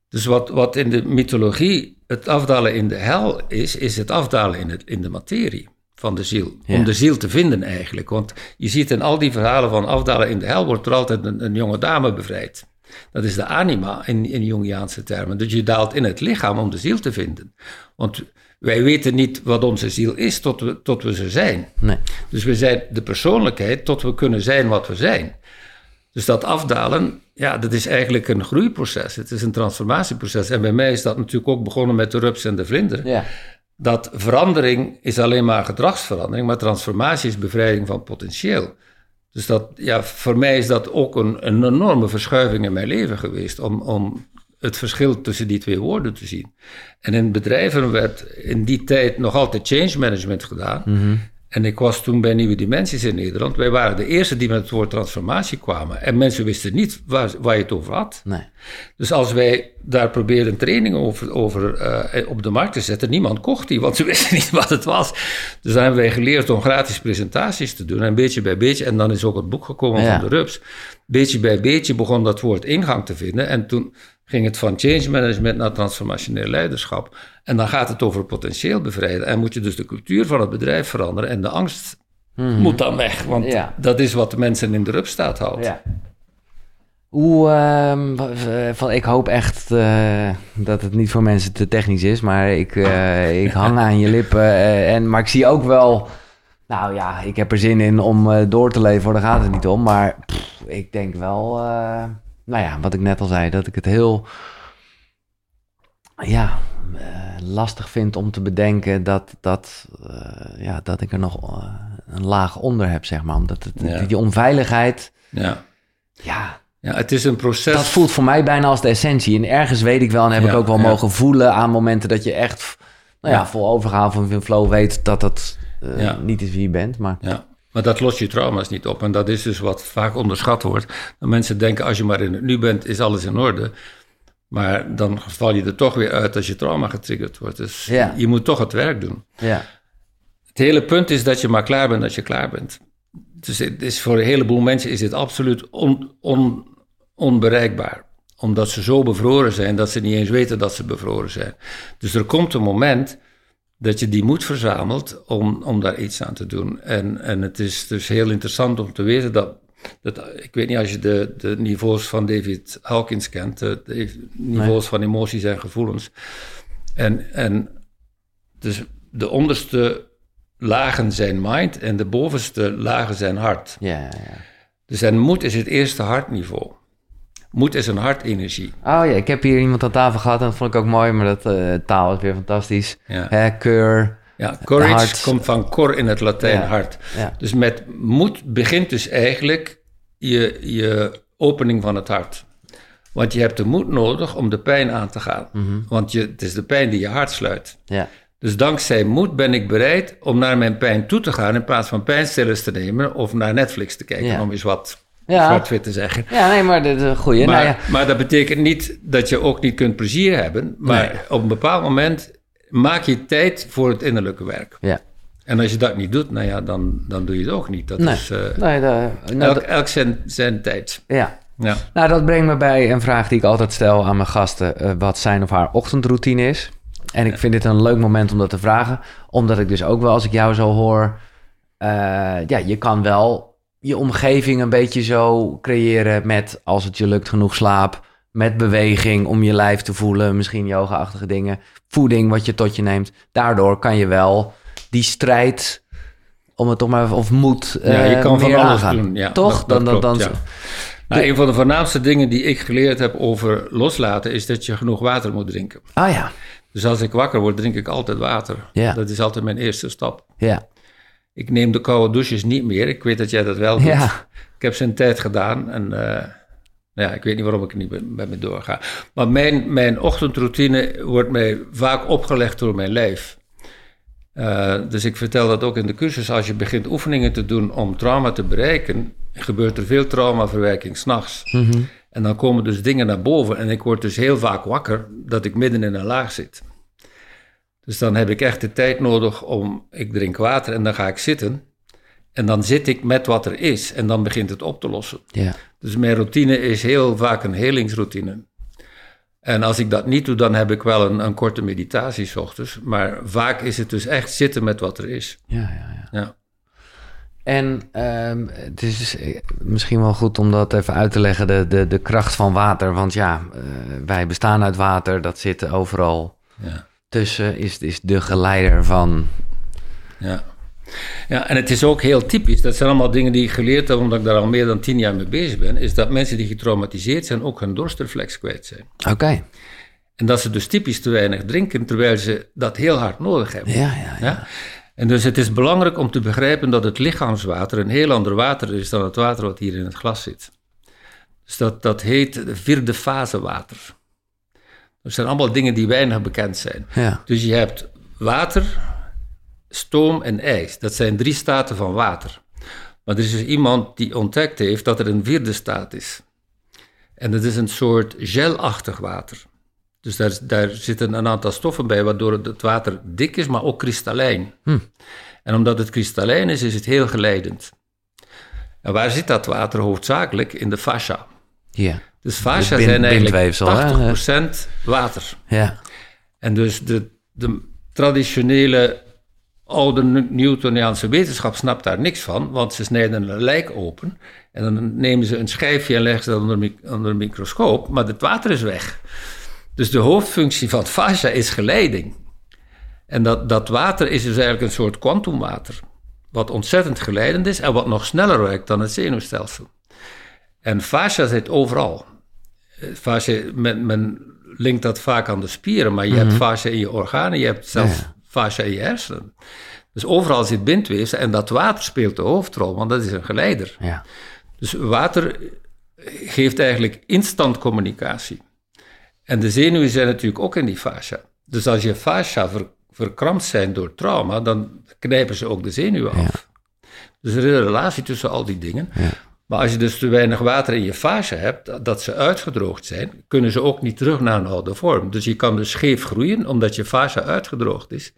Dus wat, wat in de mythologie het afdalen in de hel is, is het afdalen in, het, in de materie van de ziel. Ja. Om de ziel te vinden eigenlijk. Want je ziet in al die verhalen van afdalen in de hel wordt er altijd een, een jonge dame bevrijd. Dat is de anima in, in Jungiaanse termen. Dus je daalt in het lichaam om de ziel te vinden. Want wij weten niet wat onze ziel is tot we, tot we ze zijn. Nee. Dus we zijn de persoonlijkheid tot we kunnen zijn wat we zijn. Dus dat afdalen, ja, dat is eigenlijk een groeiproces. Het is een transformatieproces. En bij mij is dat natuurlijk ook begonnen met de rups en de vlinder. Ja. Dat verandering is alleen maar gedragsverandering, maar transformatie is bevrijding van potentieel. Dus dat, ja, voor mij is dat ook een, een enorme verschuiving in mijn leven geweest. Om, om het verschil tussen die twee woorden te zien. En in bedrijven werd in die tijd nog altijd change management gedaan. En ik was toen bij Nieuwe Dimensies in Nederland. Wij waren de eerste die met het woord transformatie kwamen. En mensen wisten niet waar, waar je het over had. Nee. Dus als wij daar probeerden trainingen over, over eh, op de markt te zetten, niemand kocht die, want ze wisten niet wat het was. Dus dan hebben wij geleerd om gratis presentaties te doen, en beetje bij beetje. En dan is ook het boek gekomen Ja. van de Rups. Beetje bij beetje begon dat woord ingang te vinden. En toen ging het van change management naar transformationeel leiderschap. En dan gaat het over potentieel bevrijden. En moet je dus de cultuur van het bedrijf veranderen. En de angst moet dan weg, want Ja. dat is wat de mensen in de Rupstaat houdt. Ja. Hoe, ehm, w- van, ik hoop echt eh, dat het niet voor mensen te technisch is, maar ik, eh, ik hang aan je lippen. eh, en, maar ik zie ook wel, nou ja, ik heb er zin in om eh, door te leven, daar gaat het niet om. Maar pff, ik denk wel, eh, nou ja, wat ik net al zei, dat ik het heel, ja, eh, lastig vind om te bedenken dat, dat, eh, ja, dat ik er nog eh, een laag onder heb, zeg maar. Omdat het, Ja. die onveiligheid, Ja. ja, ja, het is een proces. dat voelt voor mij bijna als de essentie. En ergens weet ik wel en heb Ja, ik ook wel ja. mogen voelen aan momenten dat je echt nou ja, vol overgaan van flow weet dat dat Ja. niet is wie je bent. Maar Ja, maar dat lost je trauma's niet op. En dat is dus wat vaak onderschat wordt. Dat mensen denken, als je maar in het nu bent, is alles in orde. Maar dan val je er toch weer uit als je trauma getriggerd wordt. Dus Ja. je moet toch het werk doen. ja, Het hele punt is dat je maar klaar bent als je klaar bent. Dus het is voor een heleboel mensen is dit absoluut on, on, onbereikbaar. Omdat ze zo bevroren zijn dat ze niet eens weten dat ze bevroren zijn. Dus er komt een moment dat je die moed verzamelt om, om daar iets aan te doen. En, en het is dus heel interessant om te weten dat, dat ik weet niet als je de, de niveaus van David Hawkins kent, de, de niveaus van emoties en gevoelens. En, en dus de onderste lagen zijn mind en de bovenste lagen zijn hart. ja, ja. Dus en moed is het eerste hartniveau. Moed is een hartenergie. Oh ja, ik heb hier iemand aan tafel gehad en dat vond ik ook mooi, maar dat eh, taal is weer fantastisch. Ja. Hè, keur. Ja, courage Hart. komt van cor in het Latijn Ja. hart. Ja. Dus met moed begint dus eigenlijk je, je opening van het hart. Want je hebt de moed nodig om de pijn aan te gaan. Mhm. Want je, het is de pijn die je hart sluit. Ja. Dus dankzij moed ben ik bereid om naar mijn pijn toe te gaan... in plaats van pijnstillers te nemen of naar Netflix te kijken... Ja. om eens wat Ja. zwart-wit te zeggen. ja, nee, maar dat is een goeie. Maar, nou ja, maar dat betekent niet dat je ook niet kunt plezier hebben. Maar Nee. op een bepaald moment maak je tijd voor het innerlijke werk. ja. En als je dat niet doet, nou ja, dan, dan doe je het ook niet. Dat Nee. is eh, Nee, dat- nou, elk, elk zijn, zijn tijd. ja. Ja. Nou, dat brengt me bij een vraag die ik altijd stel aan mijn gasten. eh, wat zijn of haar ochtendroutine is. En ik vind dit een leuk moment om dat te vragen. Omdat ik dus ook wel, als ik jou zo hoor... eh, ja, je kan wel je omgeving een beetje zo creëren met... als het je lukt genoeg slaap, met beweging om je lijf te voelen. Misschien yoga-achtige dingen. Voeding wat je tot je neemt. Daardoor kan je wel die strijd... Om het toch maar, of moed Ja, je eh, kan van meer alles aangaan. doen. Ja, Toch? dat- dat dan, dan, klopt, dan, ja. Nou, een van de voornaamste dingen die ik geleerd heb over loslaten... is dat je genoeg water moet drinken. Ah ja, Dus als ik wakker word, drink ik altijd water. Ja. Dat is altijd mijn eerste stap. ja. Ik neem de koude douches niet meer. Ik weet dat jij dat wel doet. Ja. Ik heb ze een tijd gedaan en eh, Nou ja, ik weet niet waarom ik er niet met me doorga. Maar mijn, mijn ochtendroutine wordt mij vaak opgelegd door mijn lijf. Uh, dus ik vertel dat ook in de cursus. Als je begint oefeningen te doen om trauma te bereiken, gebeurt er veel traumaverwerking s'nachts. Mm En dan komen dus dingen naar boven. En ik word dus heel vaak wakker dat ik midden in een laag zit. Dus dan heb ik echt de tijd nodig om. Ik drink water en dan ga ik zitten. En dan zit ik met wat er is en dan begint het op te lossen. Ja. Dus mijn routine is heel vaak een helingsroutine. En als ik dat niet doe, dan heb ik wel een, een korte meditatie s ochtends. Maar vaak is het dus echt zitten met wat er is. Ja, ja, ja. ja. En um, het is misschien wel goed om dat even uit te leggen, de, de, de kracht van water. Want ja, uh, wij bestaan uit water, dat zit overal ja. Tussen, is, is de geleider van... Ja. Ja, en het is ook heel typisch, dat zijn allemaal dingen die ik geleerd heb, omdat ik daar al meer dan tien jaar mee bezig ben, is dat mensen die getraumatiseerd zijn ook hun dorstreflex kwijt zijn. Oké. En dat ze dus typisch te weinig drinken, terwijl ze dat heel hard nodig hebben. Ja, ja, ja. En dus het is belangrijk om te begrijpen dat het lichaamswater een heel ander water is dan het water wat hier in het glas zit. Dus dat, dat heet vierde fase water. Dat zijn allemaal dingen die weinig bekend zijn. Ja. Dus je hebt water, stoom en ijs. Dat zijn drie staten van water. Maar er is dus iemand die ontdekt heeft dat er een vierde staat is. En dat is een soort gelachtig water. Dus daar, daar zitten een aantal stoffen bij, waardoor het water dik is, maar ook kristallijn. Hm. En omdat het kristallijn is, is het heel geleidend. En waar zit dat water hoofdzakelijk? In de fascia. Ja. Dus fascia zijn eigenlijk 80% water. Ja. En dus de, de traditionele oude Newtoniaanse wetenschap snapt daar niks van, want ze snijden een lijk open en dan nemen ze een schijfje en leggen ze dat onder, onder een microscoop, maar het water is weg. Dus de hoofdfunctie van fascia is geleiding. En dat, dat water is dus eigenlijk een soort kwantumwater, wat ontzettend geleidend is en wat nog sneller werkt dan het zenuwstelsel. En fascia zit overal. Fascia, men, men linkt dat vaak aan de spieren, maar je hebt mhm. fascia in je organen, je hebt zelfs fascia in je hersenen. Dus overal zit bindweefsel en dat water speelt de hoofdrol, want dat is een geleider. Ja. Dus water geeft eigenlijk instant communicatie. En de zenuwen zijn natuurlijk ook in die fascia. Dus als je fascia ver, verkrampt zijn door trauma, dan knijpen ze ook de zenuwen af. Dus er is een relatie tussen al die dingen. Ja. Maar als je dus te weinig water in je fascia hebt, dat ze uitgedroogd zijn, kunnen ze ook niet terug naar een oude vorm. Dus je kan dus scheef groeien, omdat je fascia uitgedroogd is.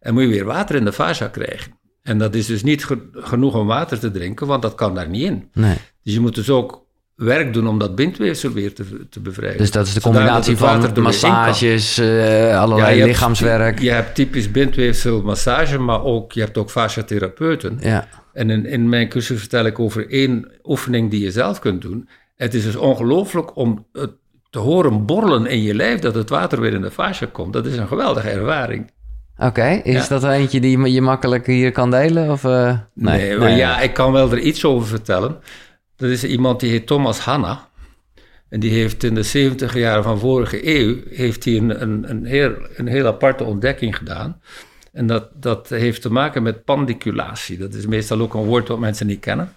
En moet je weer water in de fascia krijgen. En dat is dus niet genoeg om water te drinken, want dat kan daar niet in. Nee. Dus je moet dus ook werk doen om dat bindweefsel weer te, te bevrijden. Dus dat is de combinatie van massages, uh, allerlei ja, lichaamswerk. Hebt, je hebt typisch bindweefselmassage, maar ook, je hebt ook fasciatherapeuten. Ja. En in, in mijn cursus vertel ik over één oefening die je zelf kunt doen. Het is dus ongelooflijk om het te horen borrelen in je lijf dat het water weer in de fascia komt. Dat is een geweldige ervaring. Oké, is dat eentje die je makkelijk hier kan delen? Of, uh, nee, nee, ja, ik kan wel er iets over vertellen. Dat is iemand die heet Thomas Hanna. En die heeft in de 70 jaren van vorige eeuw heeft hij een, een, een, heel, een heel aparte ontdekking gedaan. En dat, dat heeft te maken met pandiculatie. Dat is meestal ook een woord wat mensen niet kennen.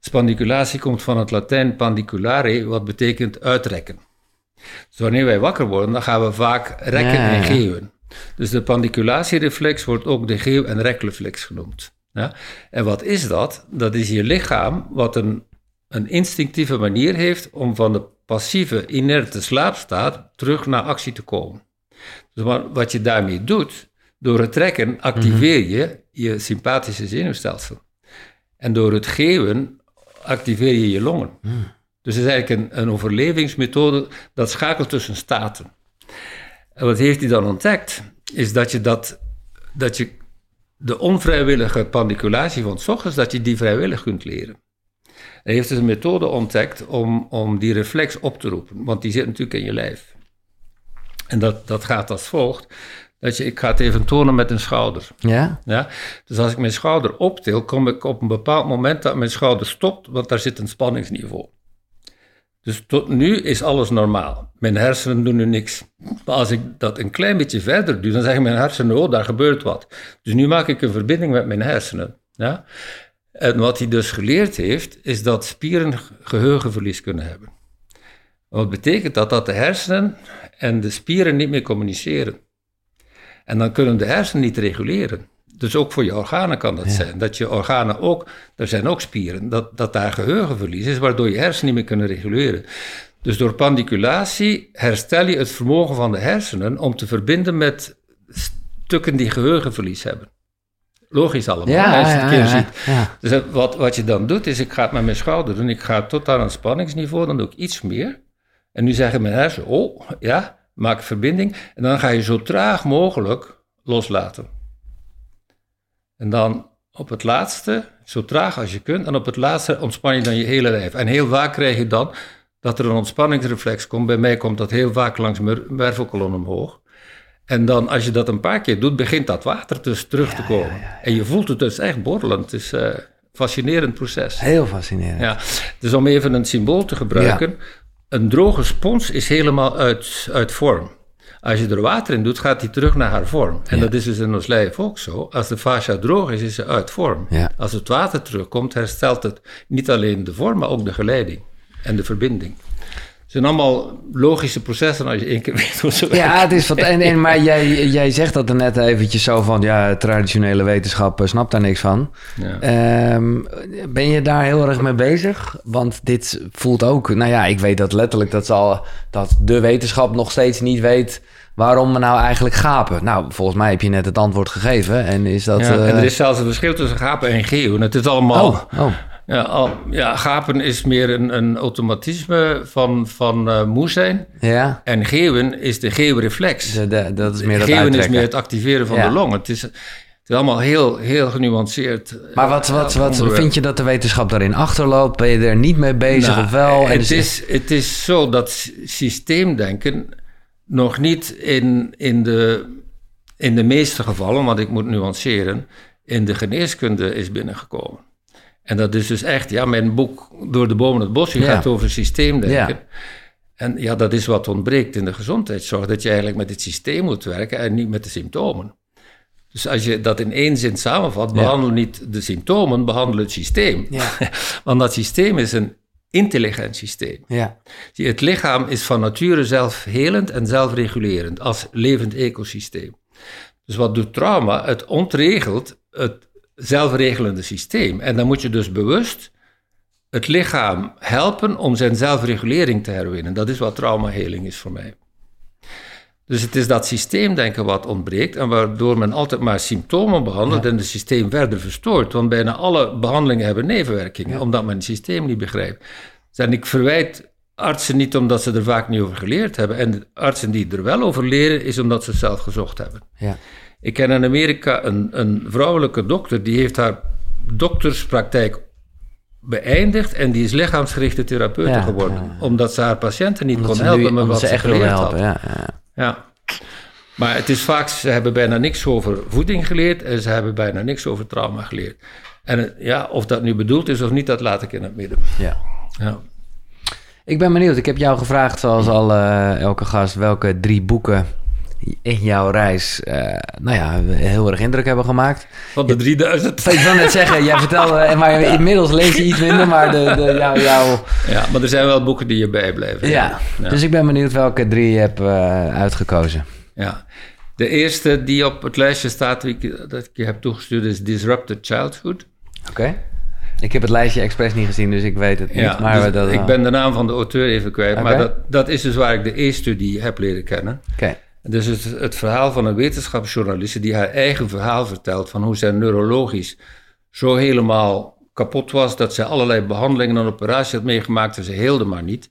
Dus pandiculatie komt van het Latijn pandiculare, wat betekent uitrekken. Dus wanneer wij wakker worden, dan gaan we vaak rekken en geven. Dus de pandiculatiereflex wordt ook de geeuw- en rekreflex genoemd. Ja? En wat is dat? Dat is je lichaam wat een, een instinctieve manier heeft om van de passieve, inerte slaapstaat terug naar actie te komen. Dus wat je daarmee doet, door het trekken activeer je je sympathische zenuwstelsel. En door het geven activeer je je longen. Dus het is eigenlijk een, een overlevingsmethode dat schakelt tussen staten. En wat heeft hij dan ontdekt? Is dat je, dat, dat je de onvrijwillige pandiculatie van s ochtends, dat je die vrijwillig kunt leren. Hij heeft dus een methode ontdekt om, om die reflex op te roepen, want die zit natuurlijk in je lijf. En dat, dat gaat als volgt. Dat je, ik ga het even tonen met een schouder. Ja? Ja? Dus als ik mijn schouder optil, kom ik op een bepaald moment dat mijn schouder stopt, want daar zit een spanningsniveau. Dus tot nu is alles normaal. Mijn hersenen doen nu niks. Maar als ik dat een klein beetje verder doe, dan zeggen mijn hersenen, oh, daar gebeurt wat. Dus nu maak ik een verbinding met mijn hersenen. Ja? En wat hij dus geleerd heeft, is dat spieren geheugenverlies kunnen hebben. Wat betekent dat? Dat de hersenen en de spieren niet meer communiceren. En dan kunnen de hersenen niet reguleren. Dus ook voor je organen kan dat zijn. Dat je organen ook, er zijn ook spieren, dat, dat daar geheugenverlies is, waardoor je hersenen niet meer kunnen reguleren. Dus door pandiculatie herstel je het vermogen van de hersenen om te verbinden met stukken die geheugenverlies hebben. Logisch allemaal, Ja, als je het ja, keer ziet. Dus wat, wat je dan doet, is ik ga het met mijn schouder doen. Ik ga tot aan een spanningsniveau, dan doe ik iets meer. En nu zeggen mijn hersenen, oh, ja, maak verbinding. En dan ga je zo traag mogelijk loslaten. En dan op het laatste, zo traag als je kunt, en op het laatste ontspan je dan je hele lijf. En heel vaak krijg je dan dat er een ontspanningsreflex komt. Bij mij komt dat heel vaak langs mijn wervelkolom omhoog. En dan, als je dat een paar keer doet, begint dat water dus terug te komen. En je voelt het dus echt borrelen. Het is een fascinerend proces. Heel fascinerend. Ja, dus om even een symbool te gebruiken. Een droge spons is helemaal uit, uit vorm. Als je er water in doet, gaat die terug naar haar vorm. En Ja. dat is dus in ons lijf ook zo. Als de fascia droog is, is ze uit vorm. Ja. Als het water terugkomt, herstelt het niet alleen de vorm, maar ook de geleiding en de verbinding. Het zijn allemaal logische processen als je één keer weet hoe ze werken. Ja, het is wat. En, en, maar jij, jij zegt dat er net eventjes zo van. Ja, traditionele wetenschap eh, snapt daar niks van. Ja. Ehm, ben je daar heel erg mee bezig? Want dit voelt ook. Nou ja, ik weet dat letterlijk dat, zal, dat de wetenschap nog steeds niet weet. waarom we nou eigenlijk gapen. Nou, volgens mij heb je net het antwoord gegeven. En is dat. Ja, en eh, er is zelfs een verschil tussen gapen en geeuwen. Het is allemaal... Oh, oh. Ja, al, ja, gapen is meer een, een automatisme van, van eh, moe zijn. Ja, En geeuwen is de geeuwreflex. de, de- dat is meer dat geeuwen is meer het activeren van Ja. de longen. Het is, het is allemaal heel, heel genuanceerd. eh, Maar wat, wat, wat onderwerp. vind je dat de wetenschap daarin achterloopt? Ben je er niet mee bezig Nou, of wel? En Het dus- is, het is zo dat sy- systeemdenken nog niet in, in, de, in de meeste gevallen, want ik moet nuanceren, in de geneeskunde is binnengekomen. En dat is dus echt, ja, mijn boek Door de bomen het bosje Ja. gaat over systeemdenken. Ja. En ja, dat is wat ontbreekt in de gezondheidszorg, dat je eigenlijk met het systeem moet werken en niet met de symptomen. Dus als je dat in één zin samenvat, Ja. behandel niet de symptomen, behandel het systeem. Want dat systeem is een intelligent systeem. ja. Het lichaam is van nature zelfhelend en zelfregulerend als levend ecosysteem. Dus wat doet trauma? Het ontregelt het zelfregelende systeem. En dan moet je dus bewust het lichaam helpen om zijn zelfregulering te herwinnen. Dat is wat traumaheling is voor mij. Dus het is dat systeemdenken wat ontbreekt en waardoor men altijd maar symptomen behandelt en het systeem verder verstoort. Want bijna alle behandelingen hebben nevenwerkingen, omdat men het systeem niet begrijpt. En ik verwijt artsen niet omdat ze er vaak niet over geleerd hebben. En artsen die er wel over leren, is omdat ze het zelf gezocht hebben. ja. Ik ken in Amerika een, een vrouwelijke dokter, die heeft haar dokterspraktijk beëindigd en die is lichaamsgerichte therapeute Ja, geworden. ja. Omdat ze haar patiënten niet Omdat kon helpen nu, met wat ze ze geleerd helpen. had. Ja, ja. Ja. Maar het is vaak, ze hebben bijna niks over voeding geleerd en ze hebben bijna niks over trauma geleerd. En ja, of dat nu bedoeld is of niet, dat laat ik in het midden. ja. Ja. Ik ben benieuwd. Ik heb jou gevraagd, zoals al eh, elke gast, welke drie boeken in jouw reis, eh, nou ja, heel erg indruk hebben gemaakt. Van de 3000. Ik wil net zeggen, jij vertelde, eh, maar inmiddels lees je iets minder, maar de, de, jou, jou, Ja, maar er zijn wel boeken die je bijblijven. ja. Ja. Dus ik ben benieuwd welke drie je hebt eh, uitgekozen. Ja. De eerste die op het lijstje staat, die ik, dat ik je heb toegestuurd, is Disrupted Childhood. Oké. Ik heb het lijstje expres niet gezien, dus ik weet het niet. Ja, maar dus dat ik ben de naam van de auteur even kwijt, maar dat, dat is dus waar ik de E-studie heb leren kennen. Oké. Dus het, het verhaal van een wetenschapsjournaliste die haar eigen verhaal vertelt van hoe zij neurologisch zo helemaal kapot was dat zij allerlei behandelingen en operaties had meegemaakt en ze heelde maar niet.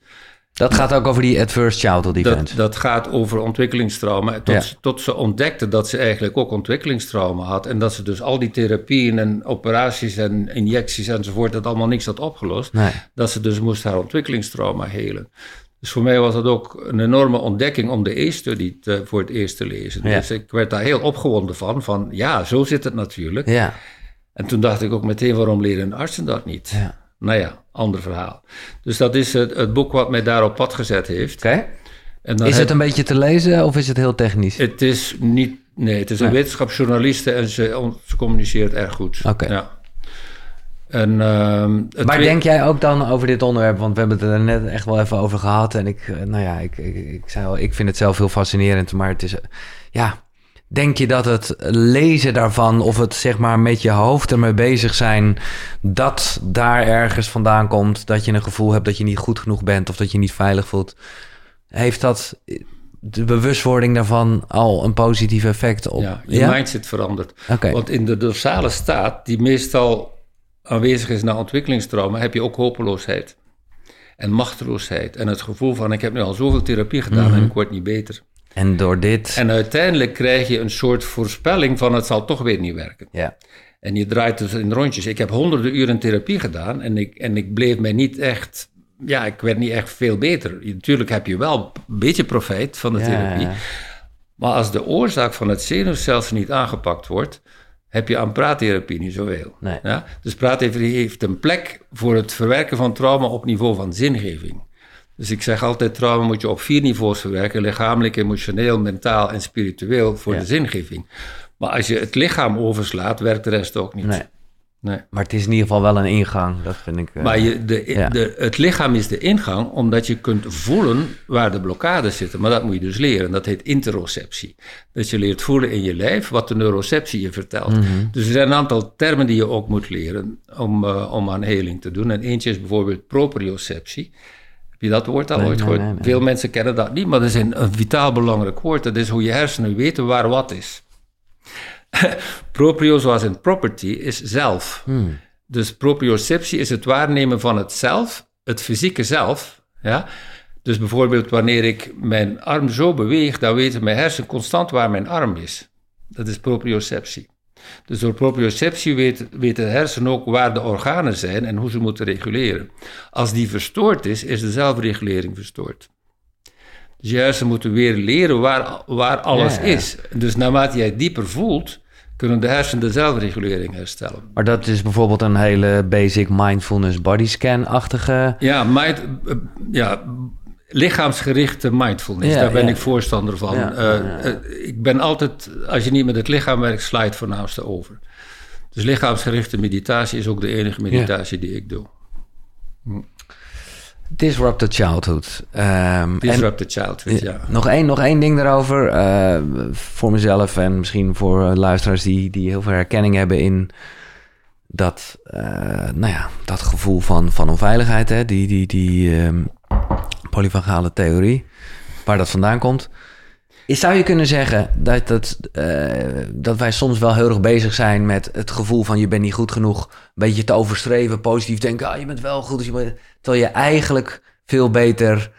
Dat gaat ook over die adverse childhood Dat, event. dat gaat over ontwikkelingstrauma. Tot, Ja. tot ze ontdekte dat ze eigenlijk ook ontwikkelingstrauma had. En dat ze dus al die therapieën en operaties en injecties enzovoort, dat allemaal niks had opgelost. Nee. Dat ze dus moest haar ontwikkelingstrauma helen. Dus voor mij was dat ook een enorme ontdekking om de E-studie voor het eerst te lezen. Ja. Dus ik werd daar heel opgewonden van, van ja, zo zit het natuurlijk. Ja. En toen dacht ik ook meteen, waarom leren artsen dat niet? Ja. Nou ja, ander verhaal. Dus dat is het, het boek wat mij daar op pad gezet heeft. En dan Is het een beetje te lezen of is het heel technisch? het is niet. Nee, het is een Nee. wetenschapsjournaliste en ze, ze communiceert erg goed. Oké. Ja. En, het Maar denk jij ook dan over dit onderwerp? Want we hebben het er net echt wel even over gehad. En ik, eh, nou ja, ik, ik, ik, zei al, ik vind het zelf heel fascinerend. Maar het is, eh, ja, denk je dat het lezen daarvan of het zeg maar met je hoofd ermee bezig zijn, dat daar ergens vandaan komt, dat je een gevoel hebt dat je niet goed genoeg bent of dat je niet veilig voelt? Heeft dat eh, de bewustwording daarvan al een positief effect op? ja, je mindset verandert. Oké. Want in de dorsale staat, die meestal aanwezig is na ontwikkelingstrauma, heb je ook hopeloosheid. En machteloosheid. En het gevoel van, ik heb nu al zoveel therapie gedaan Mhm. en ik word niet beter. En door dit. En uiteindelijk krijg je een soort voorspelling van, het zal toch weer niet werken. ja. En je draait dus in rondjes. Ik heb honderden uren therapie gedaan en ik, en ik bleef mij niet echt... Ja, ik werd niet echt veel beter. Natuurlijk heb je wel een beetje profijt van de Ja, therapie. Maar als de oorzaak van het zenuwstelsel niet aangepakt wordt, heb je aan praattherapie niet zoveel. Nee. Ja? Dus praattherapie heeft een plek voor het verwerken van trauma op niveau van zingeving. Dus ik zeg altijd, trauma moet je op vier niveaus verwerken. Lichamelijk, emotioneel, mentaal en spiritueel voor Ja. de zingeving. Maar als je het lichaam overslaat, werkt de rest ook niet. Nee. Nee. Maar het is in ieder geval wel een ingang. Dat vind ik. eh, Maar je, de, Ja. de, het lichaam is de ingang, omdat je kunt voelen waar de blokkades zitten. Maar dat moet je dus leren. Dat heet interoceptie. Dat je leert voelen in je lijf wat de neuroceptie je vertelt. Mhm. Dus er zijn een aantal termen die je ook moet leren om, eh, om aan heling te doen. En eentje is bijvoorbeeld proprioceptie. Heb je dat woord al Nee, ooit nee, gehoord? Veel mensen kennen dat niet, maar dat is een, een vitaal belangrijk woord. Dat is hoe je hersenen weten waar wat is. Proprio, zoals in property, is zelf. hmm. Dus proprioceptie is het waarnemen van het zelf, het fysieke zelf. Ja? Dus bijvoorbeeld wanneer ik mijn arm zo beweeg, dan weten mijn hersenen constant waar mijn arm is. Dat is proprioceptie. Dus door proprioceptie weet, weten de hersenen ook waar de organen zijn en hoe ze moeten reguleren. Als die verstoord is, is de zelfregulering verstoord. Dus je hersenen moeten weer leren waar, waar alles Ja, ja. is. Dus naarmate jij dieper voelt, kunnen de hersenen de zelfregulering herstellen. Maar dat is bijvoorbeeld een hele basic mindfulness body scan-achtige. Ja, mind, eh, ja, lichaamsgerichte mindfulness, Ja, daar ben ja. ik voorstander van. Ja, Eh, eh, ik ben altijd, als je niet met het lichaam werkt, sla het voornaamste over. Dus lichaamsgerichte meditatie is ook de enige meditatie die ik doe. Disrupted childhood. Ehm, Disrupt the childhood, en, ja. nog, één, nog één ding daarover. eh, voor mezelf en misschien voor eh, luisteraars die, die heel veel herkenning hebben in dat, eh, nou ja, dat gevoel van, van onveiligheid. Hè? Die, die, die ehm, polyvagale theorie, waar dat vandaan komt. Zou je kunnen zeggen dat, dat, eh, dat wij soms wel heel erg bezig zijn met het gevoel van je bent niet goed genoeg, een beetje te overstreven, positief denken, ah, je bent wel goed, dus je bent- terwijl je eigenlijk veel beter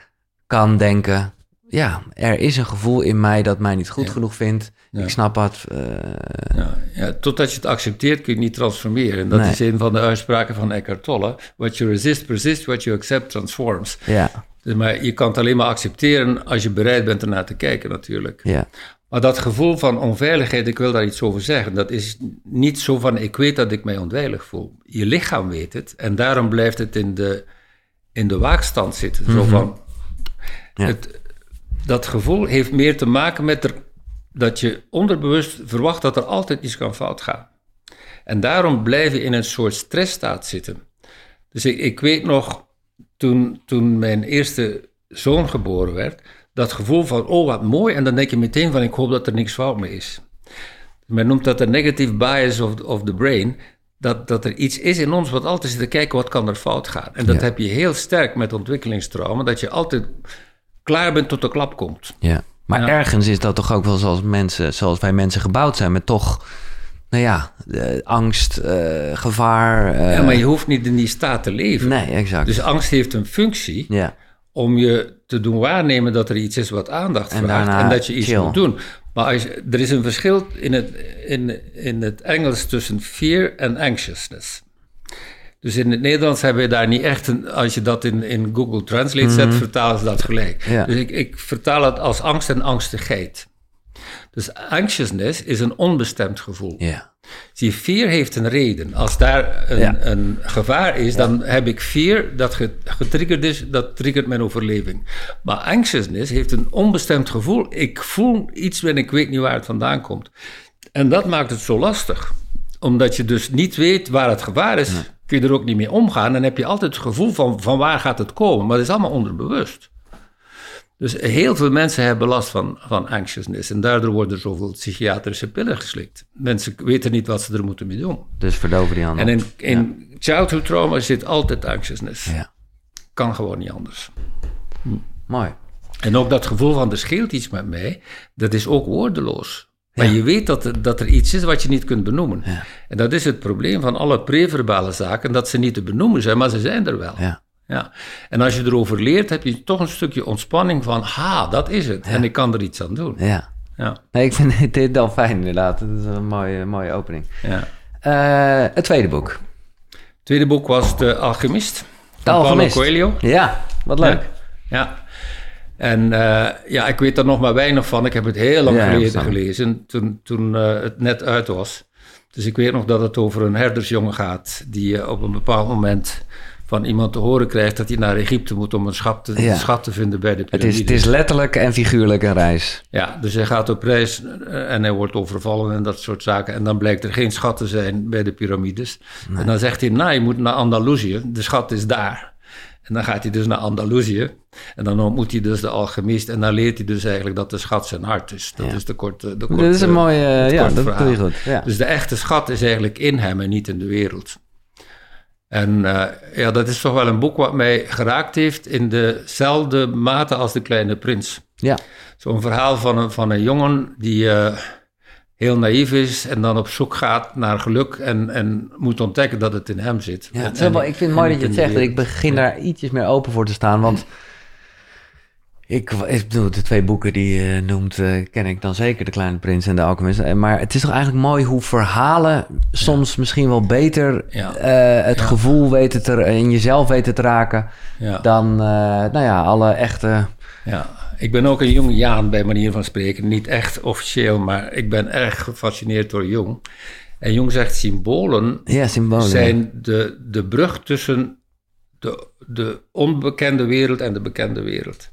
kan denken, ja, er is een gevoel in mij dat mij niet goed Ja. genoeg vindt, Ja. ik snap het. eh, Ja, ja, totdat je het accepteert kun je het niet transformeren. En dat Nee. is een van de uitspraken van Eckhart Tolle. What you resist persists, what you accept transforms. ja, Dus, maar je kan het alleen maar accepteren als je bereid bent ernaar te kijken natuurlijk. ja, Maar dat gevoel van onveiligheid, ik wil daar iets over zeggen. Dat is niet zo van, ik weet dat ik mij onveilig voel. Je lichaam weet het en daarom blijft het in de, in de waakstand zitten. Zo van, Ja. het, dat gevoel heeft meer te maken met er, dat je onderbewust verwacht dat er altijd iets kan fout gaan. En daarom blijf je in een soort stressstaat zitten. Dus ik, ik weet nog, toen, toen mijn eerste zoon geboren werd, dat gevoel van, oh wat mooi, en dan denk je meteen van, ik hoop dat er niks fout mee is. Men noemt dat de negative bias of, of the brain, dat, dat er iets is in ons wat altijd zit te kijken, wat kan er fout gaan. En dat Ja. heb je heel sterk met ontwikkelingstrauma, dat je altijd klaar bent tot de klap komt. ja. Maar Ja. ergens is dat toch ook wel zoals mensen, zoals wij mensen gebouwd zijn, met toch, nou ja, angst, eh, gevaar. eh, ja, maar je hoeft niet in die staat te leven. Nee, exact. Dus angst heeft een functie ja, om je te doen waarnemen dat er iets is wat aandacht En vraagt en dat je iets chill. moet doen. Maar als er is een verschil in het, in, in het Engels tussen fear en anxiousness. Dus in het Nederlands hebben we daar niet echt een, als je dat in, in Google Translate zet, vertalen ze dat gelijk. Ja. Dus ik, ik vertaal het als angst en angstigheid. Dus anxiousness is een onbestemd gevoel. ja, Zie, fear heeft een reden. Als daar een, Ja. een gevaar is, dan heb ik fear dat ge- getriggerd is, dat triggert mijn overleving. Maar anxiousness heeft een onbestemd gevoel. Ik voel iets en ik weet niet waar het vandaan komt. En dat maakt het zo lastig. Omdat je dus niet weet waar het gevaar is. kun je er ook niet mee omgaan. Dan heb je altijd het gevoel van, van waar gaat het komen. Maar dat is allemaal onderbewust. Dus heel veel mensen hebben last van, van anxiousness. En daardoor worden zoveel psychiatrische pillen geslikt. Mensen weten niet wat ze er moeten mee doen. Dus verdoven die handen. En in, in childhood trauma zit altijd anxiousness. Ja, Kan gewoon niet anders. mooi. En ook dat gevoel van er scheelt iets met mij, dat is ook woordeloos. Maar Ja. je weet dat er, dat er iets is wat je niet kunt benoemen. Ja. En dat is het probleem van alle preverbale zaken, dat ze niet te benoemen zijn, maar ze zijn er wel. Ja. Ja. En als je erover leert, heb je toch een stukje ontspanning van, ha, dat is het. En ik kan er iets aan doen. Ja. Ja, Nee, ik vind dit dan fijn inderdaad. Dat is een mooie, mooie opening. ja. Eh, het tweede boek. Het tweede boek was De Alchemist. De Alchemist. Paulo Coelho. Ja, wat leuk. Ja. ja. En eh, ja, ik weet er nog maar weinig van. Ik heb het heel lang Ja, geleden gelezen, toen, toen eh, het net uit was. Dus ik weet nog dat het over een herdersjongen gaat... die op een bepaald moment van iemand te horen krijgt... dat hij naar Egypte moet om een schat te, Ja. schat te vinden bij de Het is, piramides. het is letterlijk en figuurlijk een reis. Ja, dus hij gaat op reis eh, en hij wordt overvallen en dat soort zaken. En dan blijkt er geen schat te zijn bij de piramides. En dan zegt hij, nou, je moet naar Andalusië, de schat is daar. En dan gaat hij dus naar Andalusië. En dan ontmoet hij dus de alchemist. En dan leert hij dus eigenlijk dat de schat zijn hart is. Dat Ja. is de korte... De Dat korte is een mooie... ja, dat verhaal. doe je goed. Ja. Dus de echte schat is eigenlijk in hem en niet in de wereld. En eh, ja, dat is toch wel een boek wat mij geraakt heeft in dezelfde mate als De Kleine Prins. ja. Zo'n verhaal van een, van een jongen die eh, heel naïef is en dan op zoek gaat naar geluk en, en moet ontdekken dat het in hem zit. Ja, En- wel- ik vind het mooi dat je het zegt. Ik begin daar ietsjes meer open voor te staan. Want ik, ik bedoel, de twee boeken die je noemt, eh, ken ik dan zeker. De Kleine Prins en De Alchemist. Eh, Maar het is toch eigenlijk mooi hoe verhalen soms misschien wel beter Ja. eh, het Ja. gevoel weten te, in jezelf weten te raken. Dan, nou ja, alle echte... ja. Ik ben ook een jonge Jaan bij manier van spreken. Niet echt officieel, maar ik ben erg gefascineerd door Jung. En Jung zegt symbolen Ja, symbolen. zijn de, de brug tussen de, de onbekende wereld en de bekende wereld.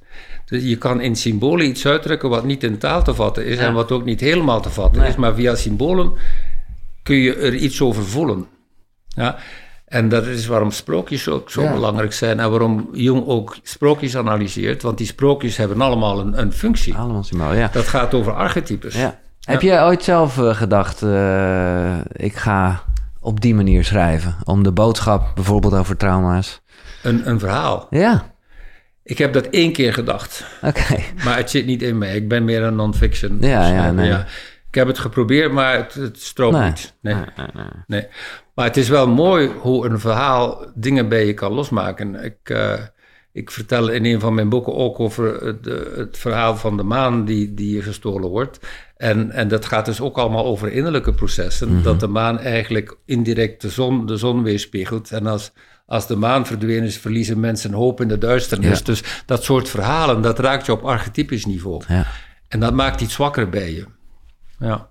Dus je kan in symbolen iets uitdrukken wat niet in taal te vatten is Ja. en wat ook niet helemaal te vatten Nee. is, maar via symbolen kun je er iets over voelen. Ja? En dat is waarom sprookjes ook zo Ja. belangrijk zijn en waarom Jung ook sprookjes analyseert, want die sprookjes hebben allemaal een, een functie. Allemaal symbolen, ja. Dat gaat over archetypes. ja. Heb je ooit zelf eh, gedacht, eh, ik ga op die manier schrijven? Om de boodschap bijvoorbeeld over trauma's... Een, een verhaal. Ja, Ik heb dat één keer gedacht. oké. Maar het zit niet in mij. Ik ben meer een non-fiction. Ja, ja, nee. Ik heb het geprobeerd, maar het, het stroomt Nee. niet. Nee, nee. Maar het is wel mooi hoe een verhaal dingen bij je kan losmaken. Ik, eh, ik vertel in een van mijn boeken ook over het, het verhaal van de maan die, die gestolen wordt. En, en dat gaat dus ook allemaal over innerlijke processen. Mhm. Dat de maan eigenlijk indirect de zon, de zon weerspiegelt. En als, als de maan verdwenen is, verliezen mensen hoop in de duisternis. Ja. Dus dat soort verhalen, dat raakt je op archetypisch niveau. Ja. En dat maakt iets zwakker bij je. Ja,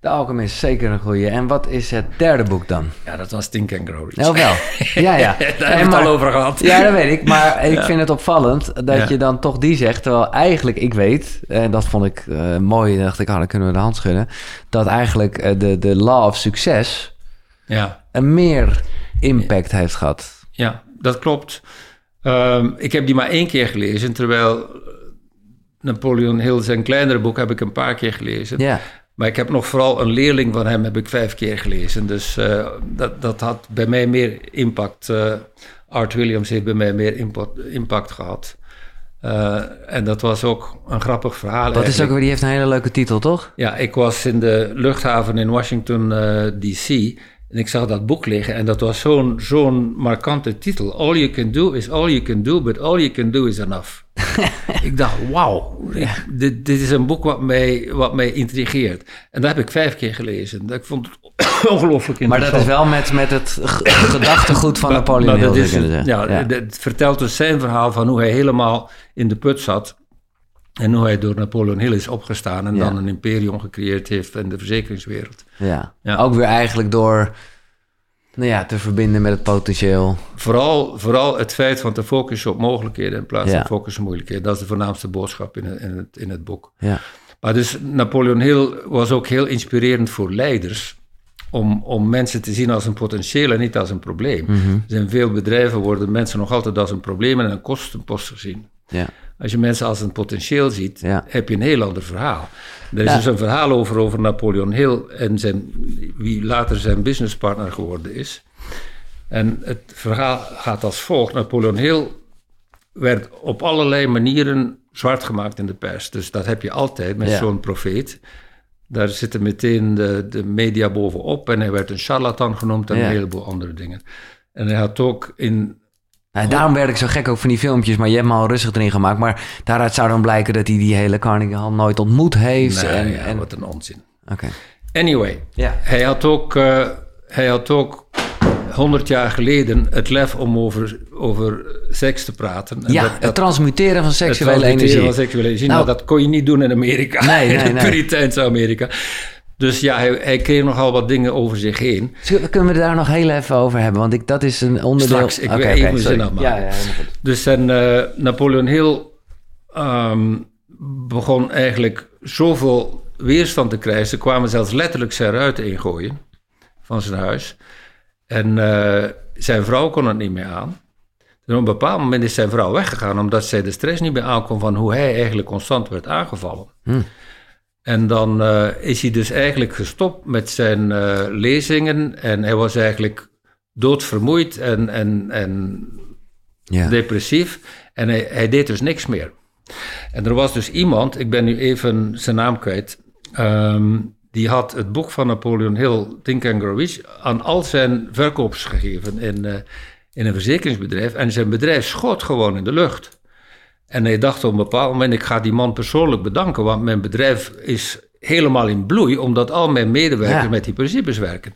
De Alchemist, zeker een goeie. En wat is het derde boek dan? ja dat was Think and Grow Rich. Nou wel. Ja, ja. Daar hebben we het al over gehad. Ja, dat weet ik. Maar ik Ja. vind het opvallend dat Ja. je dan toch die zegt. Terwijl eigenlijk, ik weet, en dat vond ik eh, mooi, dacht ik, ah, dan kunnen we de hand schudden. Dat eigenlijk eh, de, de law of succes Ja, een meer impact heeft gehad. ja dat klopt. Ehm, ik heb die maar één keer gelezen, terwijl Napoleon Hill zijn kleinere boek heb ik een paar keer gelezen. Ja, Maar ik heb nog vooral een leerling van hem heb ik vijf keer gelezen. Dus eh, dat, dat had bij mij meer impact. eh, Art Williams heeft bij mij meer impact, impact gehad. Eh, en dat was ook een grappig verhaal. wat is ook weer, die heeft een hele leuke titel, toch? Ja, ik was in de luchthaven in Washington, eh, D.C. En ik zag dat boek liggen en dat was zo'n zo'n markante titel. All you can do is all you can do, but all you can do is enough. ik dacht, wauw, dit, dit is een boek wat mij, wat mij intrigeert. En dat heb ik vijf keer gelezen. Ik vond het ongelooflijk Maar interessant. dat is wel met, met het gedachtegoed van Maar- Napoleon maar Hill. ja, Ja. Het vertelt dus zijn verhaal van hoe hij helemaal in de put zat. En hoe hij door Napoleon Hill is opgestaan en Ja. dan een imperium gecreëerd heeft in de verzekeringswereld. Ja. Ja. Ook weer eigenlijk door nou ja, te verbinden met het potentieel. Vooral, vooral het feit van te focussen op mogelijkheden in plaats Ja. van focussen op moeilijkheden. Dat is de voornaamste boodschap in het, in het, in het boek. Ja. Maar dus Napoleon Hill was ook heel inspirerend voor leiders. om, om mensen te zien als een potentieel en niet als een probleem. Dus in veel bedrijven worden mensen nog altijd als een probleem en een kostenpost gezien. Ja. Als je mensen als een potentieel ziet, Ja. heb je een heel ander verhaal. Er is Ja. dus een verhaal over, over Napoleon Hill en zijn, wie later zijn businesspartner geworden is. En het verhaal gaat als volgt. Napoleon Hill werd op allerlei manieren zwart gemaakt in de pers. Dus dat heb je altijd met Ja. zo'n profeet. Daar zitten meteen de, de media bovenop en hij werd een charlatan genoemd en een heleboel andere dingen. En hij had ook in Nou, daarom werd ik zo gek ook van die filmpjes, maar je hebt me al rustig erin gemaakt. Maar daaruit zou dan blijken dat hij die hele Carnegie Hall nooit ontmoet heeft. Nee, en, ja, en, wat een onzin. Oké. Anyway, Ja. hij had ook, eh, hij had ook 100 jaar geleden het lef om over, over seks te praten. En Ja, dat- het transmuteren van het seksuele transmitteren energie. Van seksuele energie. Nou- Nou, dat kon je niet doen in Amerika. Nee, nee, in het nee. Puriteinse Amerika. Dus ja, hij, hij kreeg nogal wat dingen over zich heen. Kunnen we daar nog heel even over hebben? Want ik, dat is een onderdeel... Straks, ik wil Oké, even zin afmaken. Ja. Dus en, eh, Napoleon Hill ehm, begon eigenlijk zoveel weerstand te krijgen. Ze kwamen zelfs letterlijk zijn ruiten ingooien van zijn huis. En eh, zijn vrouw kon het niet meer aan. Dus op een bepaald moment is zijn vrouw weggegaan... omdat zij de stress niet meer aankon van hoe hij eigenlijk constant werd aangevallen. Hmm. En dan eh, is hij dus eigenlijk gestopt met zijn eh, lezingen... en hij was eigenlijk doodvermoeid en, en, en Ja. depressief. En hij, hij deed dus niks meer. En er was dus iemand, ik ben nu even zijn naam kwijt, ehm, die had het boek van Napoleon Hill, Think and Grow Rich, aan al zijn verkopers gegeven in, eh, in een verzekeringsbedrijf. En zijn bedrijf schoot gewoon in de lucht. En hij dacht op een bepaald moment, ik ga die man persoonlijk bedanken, want mijn bedrijf is helemaal in bloei, omdat al mijn medewerkers Ja. met die principes werken.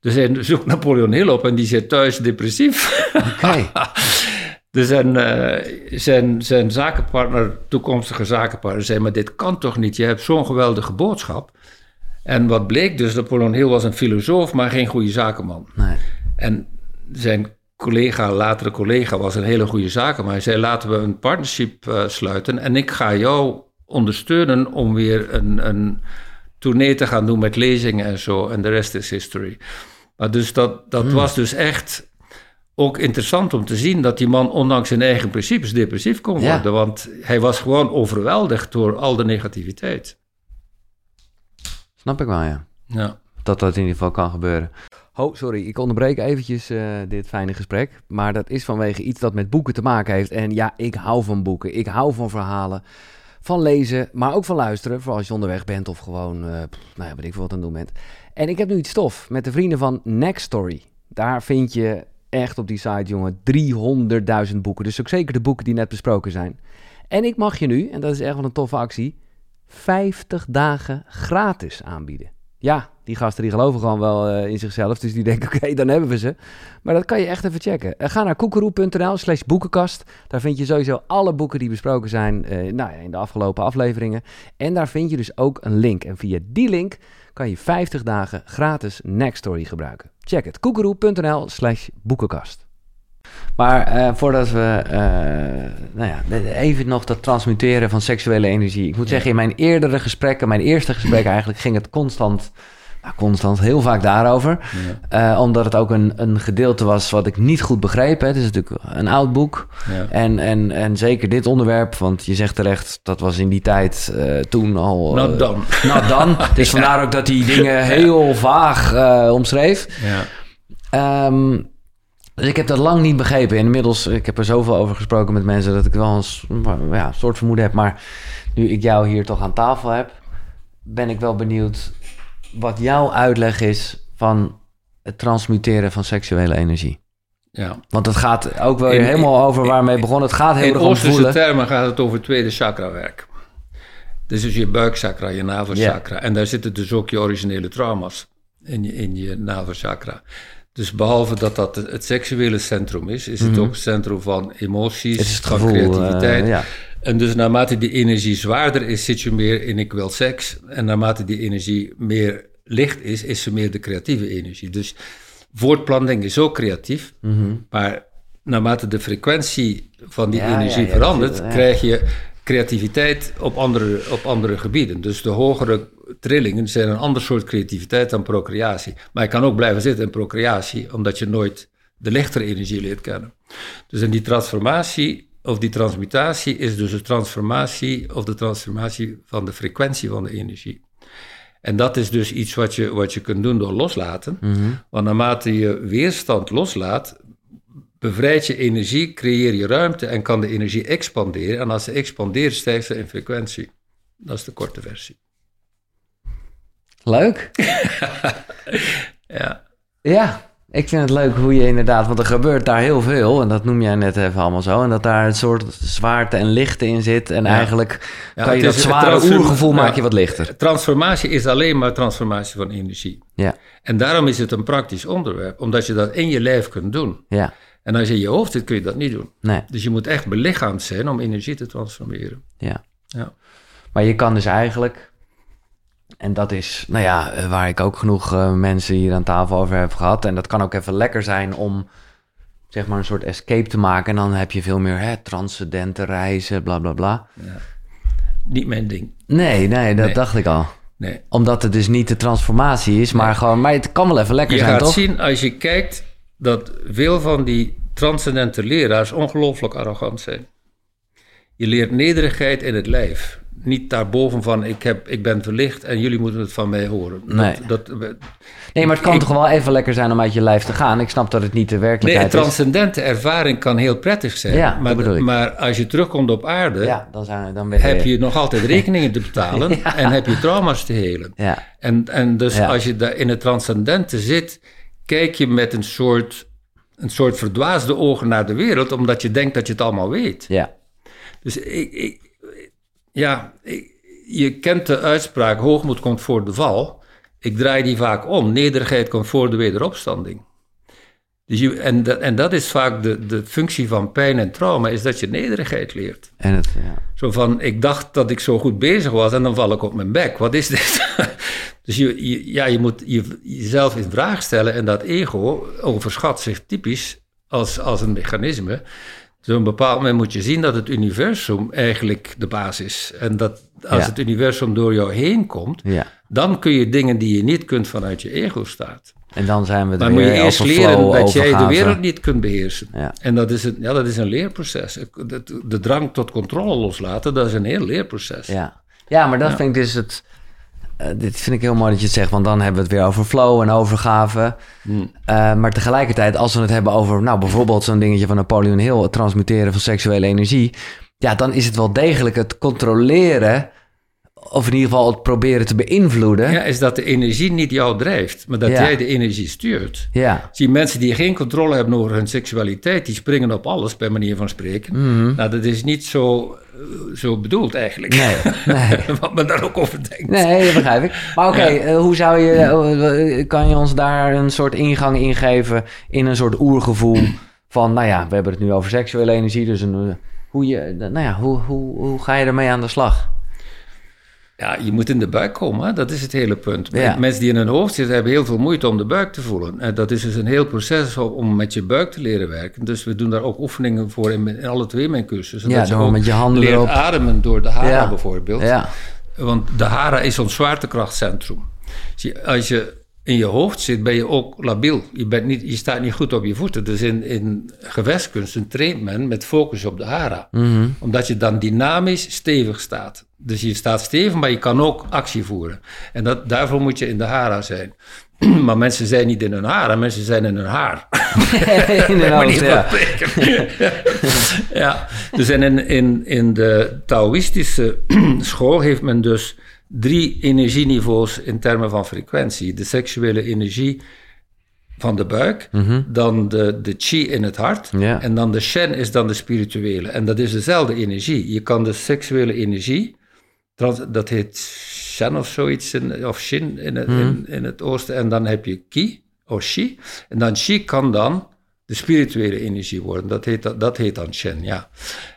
Dus hij zoekt Napoleon Hill op en die zit thuis depressief. Oké. Dus zijn, eh, zijn, zijn zakenpartner, toekomstige zakenpartner, zei: Maar dit kan toch niet? Je hebt zo'n geweldige boodschap. En wat bleek dus, Napoleon Hill was een filosoof, maar geen goede zakenman. Nee. En zijn collega, latere collega, was een hele goede zakenman. Hij zei: Laten we een partnership eh, sluiten en ik ga jou ondersteunen om weer een, een tournee te gaan doen met lezingen en zo. En de rest is history. Maar dus dat, dat was dus echt ook interessant om te zien dat die man ondanks zijn eigen principes depressief kon Ja. worden. Want hij was gewoon overweldigd door al de negativiteit. Snap ik wel, ja. Ja. Dat dat in ieder geval kan gebeuren. Oh, sorry, ik onderbreek eventjes eh, dit fijne gesprek. Maar dat is vanwege iets dat met boeken te maken heeft. En ja, ik hou van boeken. Ik hou van verhalen. Van lezen, maar ook van luisteren. Vooral als je onderweg bent of gewoon, pff, nou ja, weet ik veel wat aan het doen bent. En ik heb nu iets stof met de vrienden van Next Story. Daar vind je echt op die site, jongen, 300.000 boeken. Dus ook zeker de boeken die net besproken zijn. En ik mag je nu, en dat is echt wel een toffe actie, 50 dagen gratis aanbieden. Ja, die gasten die geloven gewoon wel eh, in zichzelf. Dus die denken, oké, dan hebben we ze. Maar dat kan je echt even checken. Eh, ga naar koekeroe.nl slash boekenkast. Daar vind je sowieso alle boeken die besproken zijn eh, nou ja, in de afgelopen afleveringen. En daar vind je dus ook een link. En via die link kan je 50 dagen gratis Nextory gebruiken. Check het. koekeroe.nl slash boekenkast. Maar voordat we, nou ja, even nog dat transmuteren van seksuele energie. Ik moet zeggen, in mijn eerdere gesprekken, mijn eerste gesprek eigenlijk, ging het constant, constant heel vaak daarover. Eh, omdat het ook een, een gedeelte was wat ik niet goed begreep. Hè. Het is natuurlijk een oud boek. Ja. En, en, en zeker dit onderwerp, want je zegt terecht, dat was in die tijd eh, toen al... Not eh, done. Not done. Dus vandaar ook dat hij dingen heel vaag omschreef. Ja. Ehm, dus ik heb dat lang niet begrepen. Inmiddels, ik heb er zoveel over gesproken met mensen dat ik wel ja, een soort vermoeden heb. Maar nu ik jou hier toch aan tafel heb, ben ik wel benieuwd wat jouw uitleg is van het transmuteren van seksuele energie. ja. Want het gaat ook wel In- helemaal over waarmee begon. Het gaat heel In erg om Oosterse voelen. termen gaat het over het tweede chakrawerk. Dus is je buikchakra, je navelchakra. En daar zitten dus ook je originele trauma's in je, in je navelchakra. Dus behalve dat dat het seksuele centrum is, is het ook het centrum van emoties, Mhm. Het is het van gevoel, creativiteit. eh, ja. En dus naarmate die energie zwaarder is, zit je meer in ik wil seks. En naarmate die energie meer licht is, is ze meer de creatieve energie. Dus voortplanting is ook creatief, maar naarmate de frequentie van die Mhm. Ja, energie ja, ja, verandert, krijg je creativiteit op andere, op andere gebieden. Dus de hogere trillingen zijn een ander soort creativiteit dan procreatie. Maar je kan ook blijven zitten in procreatie, omdat je nooit de lichtere energie leert kennen. Dus in die transformatie of die transmutatie is dus de transformatie of de transformatie van de frequentie van de energie. En dat is dus iets wat je, wat je kunt doen door loslaten. Want naarmate je weerstand loslaat, bevrijd je energie, creëer je ruimte en kan de energie expanderen. En als ze expandeert, stijgt ze in frequentie. Dat is de korte versie. Leuk. Ja. Ja, ik vind het leuk hoe je inderdaad, want er gebeurt daar heel veel. En dat noem jij net even allemaal zo. En dat daar een soort zwaarte en lichte in zit. En eigenlijk Ja, kan je het dat zware oergevoel ja. maak je wat lichter. Transformatie is alleen maar transformatie van energie. Ja, En daarom is het een praktisch onderwerp, omdat je dat in je lijf kunt doen. ja, En als je in je hoofd zit, kun je dat niet doen. nee, Dus je moet echt belichaamd zijn om energie te transformeren. ja. Ja. Maar je kan dus eigenlijk, en dat is, nou ja, eh, waar ik ook genoeg eh, mensen hier aan tafel over heb gehad. En dat kan ook even lekker zijn om, zeg maar, een soort escape te maken. En dan heb je veel meer hè, transcendente reizen, bla bla bla. Niet mijn ding. Nee, nee, dat Nee. dacht ik al. Nee. Omdat het dus niet de transformatie is, maar gewoon, maar het kan wel even lekker Je zijn, gaat toch? zien als je kijkt dat veel van die transcendente leraars ongelooflijk arrogant zijn. Je leert nederigheid in het lijf. Niet daarboven van ik, heb, ik ben verlicht en jullie moeten het van mij horen. Nee. Dat, dat, Nee, maar het kan Ik- toch wel even lekker zijn om uit je lijf te gaan. Ik snap dat het niet de nee, een werkelijkheid is. transcendente ervaring kan heel prettig zijn. Ja, maar, maar als je terugkomt op aarde, Ja, dan, zijn, dan je... heb je nog altijd rekeningen te betalen en heb je trauma's te helen. Ja, En, en dus als je daar in het transcendente zit, kijk je met een soort, een soort verdwaasde ogen naar de wereld, omdat je denkt dat je het allemaal weet. ja, Dus ik, ik, ja, je kent de uitspraak: hoogmoed komt voor de val. Ik draai die vaak om. Nederigheid komt voor de wederopstanding. Dus je, en, dat, en dat is vaak de, de functie van pijn en trauma, is dat je nederigheid leert. en het, ja. Zo van, ik dacht dat ik zo goed bezig was en dan val ik op mijn bek. Wat is dit? dus je, je- ja, je moet je, jezelf in vraag stellen en dat ego overschat zich typisch als, als een mechanisme. Dus op een bepaald moment moet je zien dat het universum eigenlijk de baas is. En dat als Ja. het universum door jou heen komt, ja. dan kun je dingen die je niet kunt vanuit je ego staat. En dan zijn we er Maar moet je eerst leren dat jij de wereld niet kunt beheersen. Ja. En dat is, een, ja, dat is een leerproces. De, de drang tot controle loslaten, dat is een heel leerproces. Ja, ja maar dat vind ik dus het... eh, dit vind ik heel mooi dat je het zegt, want dan hebben we het weer over flow en overgave. Hmm. Eh, maar tegelijkertijd, als we het hebben over, nou bijvoorbeeld zo'n dingetje van Napoleon Hill, het transmuteren van seksuele energie, ja, dan is het wel degelijk het controleren, of in ieder geval het proberen te beïnvloeden. Ja, is dat de energie niet jou drijft, maar dat Ja. jij de energie stuurt. Ja, Zie mensen die geen controle hebben over hun seksualiteit, die springen op alles, bij manier van spreken. Nou, dat is niet zo, eh, zo bedoeld eigenlijk. nee, nee. Wat men daar ook over denkt. Nee, dat begrijp ik. Maar oké, eh, hoe zou je, eh, kan je ons daar een soort ingang in geven in een soort oergevoel van, nou ja, we hebben het nu over seksuele energie, dus een, hoe, je, nou ja, hoe, hoe, hoe ga je ermee aan de slag? Ja, je moet in de buik komen, hè? dat is het hele punt. Ja. Mensen die in hun hoofd zitten, hebben heel veel moeite om de buik te voelen. En dat is dus een heel proces om- met je buik te leren werken. Dus we doen daar ook oefeningen voor in, in alle twee mijn cursussen. Ja, Dat je met je handen leert erop. ademen door de hara Ja. bijvoorbeeld. Ja, Want de hara is ons zwaartekrachtcentrum. Als je in je hoofd zit, ben je ook labiel. Je, bent niet, je staat niet goed op je voeten. Dus in, in gewestkunsten traint men met focus op de hara. Mhm. Omdat je dan dynamisch stevig staat. Dus je staat stevig, maar je kan ook actie voeren. En dat, daarvoor moet je in de hara zijn. maar mensen zijn niet in hun hara, mensen zijn in hun haar. ja. ja, dus en in, in, in de Taoïstische school heeft men dus drie energieniveaus in termen van frequentie. De seksuele energie van de buik, dan de, de chi in het hart en dan de shen is dan de spirituele. En dat is dezelfde energie. Je kan de seksuele energie, dat heet shen of zoiets, in, of shin in het, in, in het oosten, en dan heb je ki of shi. En dan shi kan dan de spirituele energie worden. Dat heet, dat heet dan shen, ja.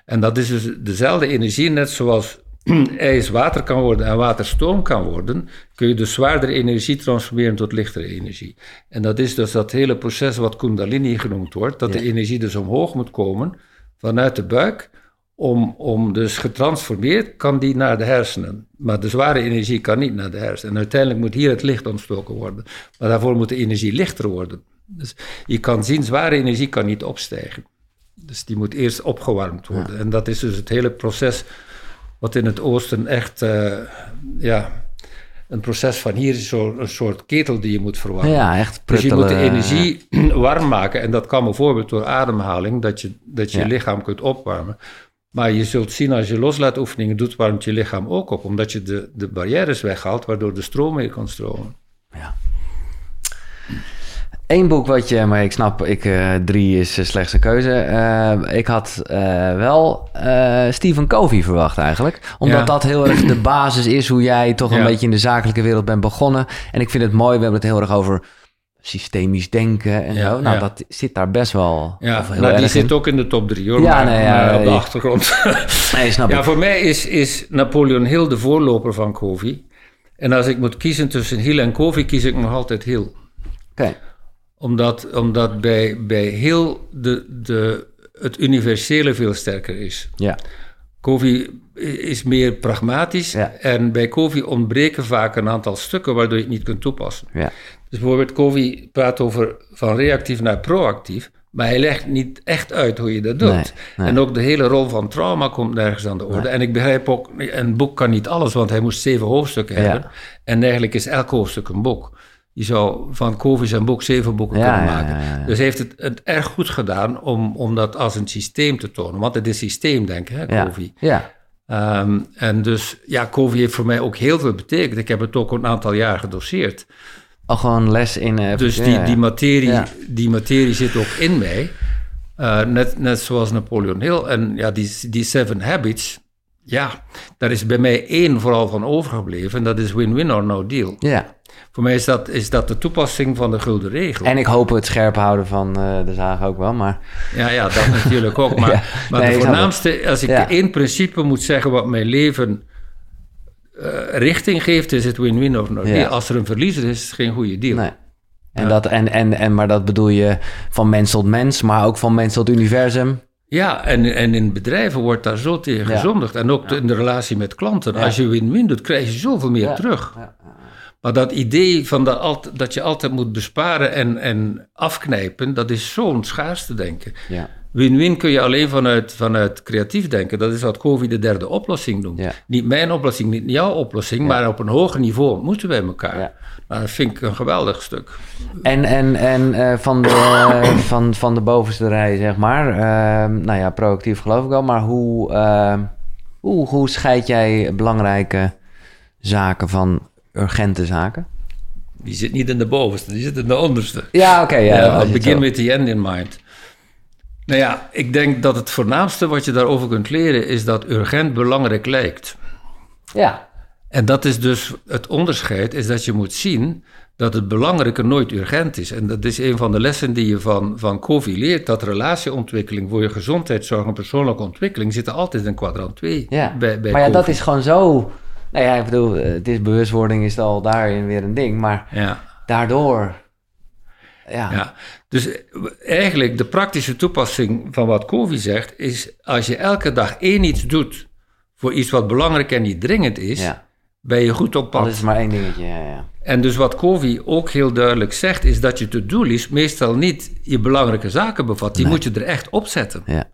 En dat is dus dezelfde energie, net zoals ijs water kan worden en water stoom kan worden, kun je de zwaardere energie transformeren tot lichtere energie. En dat is dus dat hele proces wat kundalini genoemd wordt, dat de energie dus omhoog moet komen vanuit de buik om, om dus getransformeerd, kan die naar de hersenen. Maar de zware energie kan niet naar de hersenen. En uiteindelijk moet hier het licht ontstoken worden. Maar daarvoor moet de energie lichter worden. Dus je kan zien, zware energie kan niet opstijgen. Dus die moet eerst opgewarmd worden. En dat is dus het hele proces wat in het oosten echt, uh, ja, een proces van hier is zo een soort ketel die je moet verwarmen. Ja, echt Dus je moet de energie warm maken. En dat kan bijvoorbeeld door ademhaling, dat je dat je, je lichaam kunt opwarmen. Maar je zult zien als je loslaatoefeningen doet, warmt je lichaam ook op. Omdat je de, de barrières weghaalt, waardoor de stroom meer kan stromen. Ja. Eén boek wat je, maar ik snap, ik, uh, drie is uh, slechts een keuze. Uh, ik had wel Stephen Covey verwacht eigenlijk. Omdat ja. dat heel erg de basis is hoe jij toch een beetje in de zakelijke wereld bent begonnen. En ik vind het mooi, we hebben het heel erg over systemisch denken en ja, zo. Nou, dat zit daar best wel ja, heel nou, die zit ook in de top drie hoor, ja, maar, nee, ja, maar op de achtergrond. nee, snap ja, ik. voor mij is, is Napoleon Hill de voorloper van Covey. En als ik moet kiezen tussen Hill en Covey, kies ik nog altijd Hill. Oké. Okay omdat, omdat bij, bij heel de, de, het universele veel sterker is. Ja. Covey is meer pragmatisch ja. en bij Covey ontbreken vaak een aantal stukken waardoor je het niet kunt toepassen. Ja. Dus bijvoorbeeld Covey praat over van reactief naar proactief, maar hij legt niet echt uit hoe je dat doet. Nee, nee. En ook de hele rol van trauma komt nergens aan de orde. Nee. En ik begrijp ook, een boek kan niet alles, want hij moest zeven hoofdstukken hebben. En eigenlijk is elk hoofdstuk een boek. Je zou van Covey zijn boek zeven boeken Ja, kunnen maken. ja, ja. Dus hij heeft het, het erg goed gedaan om, om dat als een systeem te tonen. Want het is systeemdenken, hè. Covey. Ja. Ehm, en dus, ja, Covey heeft voor mij ook heel veel betekend. Ik heb het ook een aantal jaar gedoseerd. Al gewoon les in... eh, Dus die, die, materie, die materie zit ook in mij. Eh, net, net zoals Napoleon Hill. En ja, die, die Seven Habits, ja, daar is bij mij één vooral van overgebleven. En dat is win-win or no deal. Ja. Voor mij is dat, is dat de toepassing van de gulden regel. En ik hoop het scherp houden van eh, de zaag ook wel, maar... Ja, ja, dat natuurlijk ook. Maar, Ja. maar Nee, de voornaamste, als ik Ja. één principe moet zeggen wat mijn leven eh, richting geeft, is het win-win of no. Ja. Als er een verliezer is, is het geen goede deal. Nee. En dat, en, en, en, maar dat bedoel je van mens tot mens, maar ook van mens tot universum. Ja, en, en in bedrijven wordt daar zo tegen gezondigd. En ook in de relatie met klanten. Als je win-win doet, krijg je zoveel meer terug. Ja. Maar dat idee van dat, je altijd moet besparen en, en afknijpen, dat is zo'n schaarste denken. Ja. Win-win kun je alleen vanuit, vanuit creatief denken. Dat is wat Covey de derde oplossing noemt. Ja. Niet mijn oplossing, niet jouw oplossing, maar op een hoger niveau moeten wij elkaar. Ja. Nou, dat vind ik een geweldig stuk. En, en, en eh, van, de, van, van de bovenste rij, zeg maar. ehm, nou ja, proactief geloof ik wel. Maar hoe, ehm, hoe, hoe scheid jij belangrijke zaken van urgente zaken? Die zit niet in de bovenste, die zit in de onderste. Ja, oké. ja, begin with the end in mind. Nou ja, ik denk dat het voornaamste wat je daarover kunt leren is dat urgent belangrijk lijkt. Ja, En dat is dus het onderscheid, is dat je moet zien dat het belangrijke nooit urgent is. En dat is een van de lessen die je van, van Covey leert, dat relatieontwikkeling voor je gezondheidszorg en persoonlijke ontwikkeling zitten altijd in kwadrant 2 ja. bij, bij maar ja, dat is gewoon zo... Nou ja, ik bedoel, eh, het is bewustwording is al daarin weer een ding. Maar Ja, daardoor... Ja, ja. Dus eh, eigenlijk de praktische toepassing van wat Covey zegt, is als je elke dag één iets doet voor iets wat belangrijk en niet dringend is, ja. ben je goed op pad. dat is maar één dingetje. Ja, ja. En dus wat Covey ook heel duidelijk zegt, is dat je to-do-list meestal niet je belangrijke zaken bevat. Die Nee. moet je er echt opzetten. ja.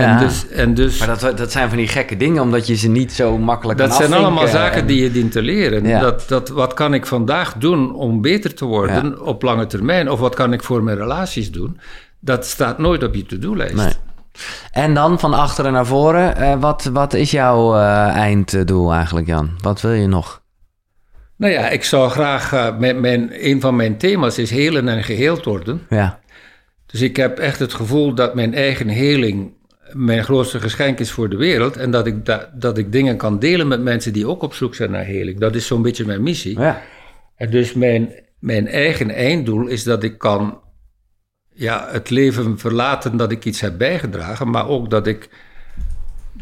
En Ja. dus, en dus Maar dat, dat zijn van die gekke dingen, omdat je ze niet zo makkelijk dat kan zijn allemaal zaken en- die je dient te leren. Ja. Dat, dat, wat kan ik vandaag doen om beter te worden op lange termijn? Of wat kan ik voor mijn relaties doen? Dat staat nooit op je to-do-lijst. Nee. En dan van achteren naar voren, eh, wat, wat is jouw eh, einddoel eigenlijk, Jan? Wat wil je nog? Nou ja, ik zou graag... eh, mijn, mijn, een van mijn thema's is helen en geheeld worden. Ja, Dus ik heb echt het gevoel dat mijn eigen heling mijn grootste geschenk is voor de wereld. En dat ik, da- dat ik dingen kan delen met mensen die ook op zoek zijn naar heling. Dat is zo'n beetje mijn missie. ja, En dus mijn, mijn eigen einddoel is dat ik kan ja, het leven verlaten dat ik iets heb bijgedragen. Maar ook dat ik,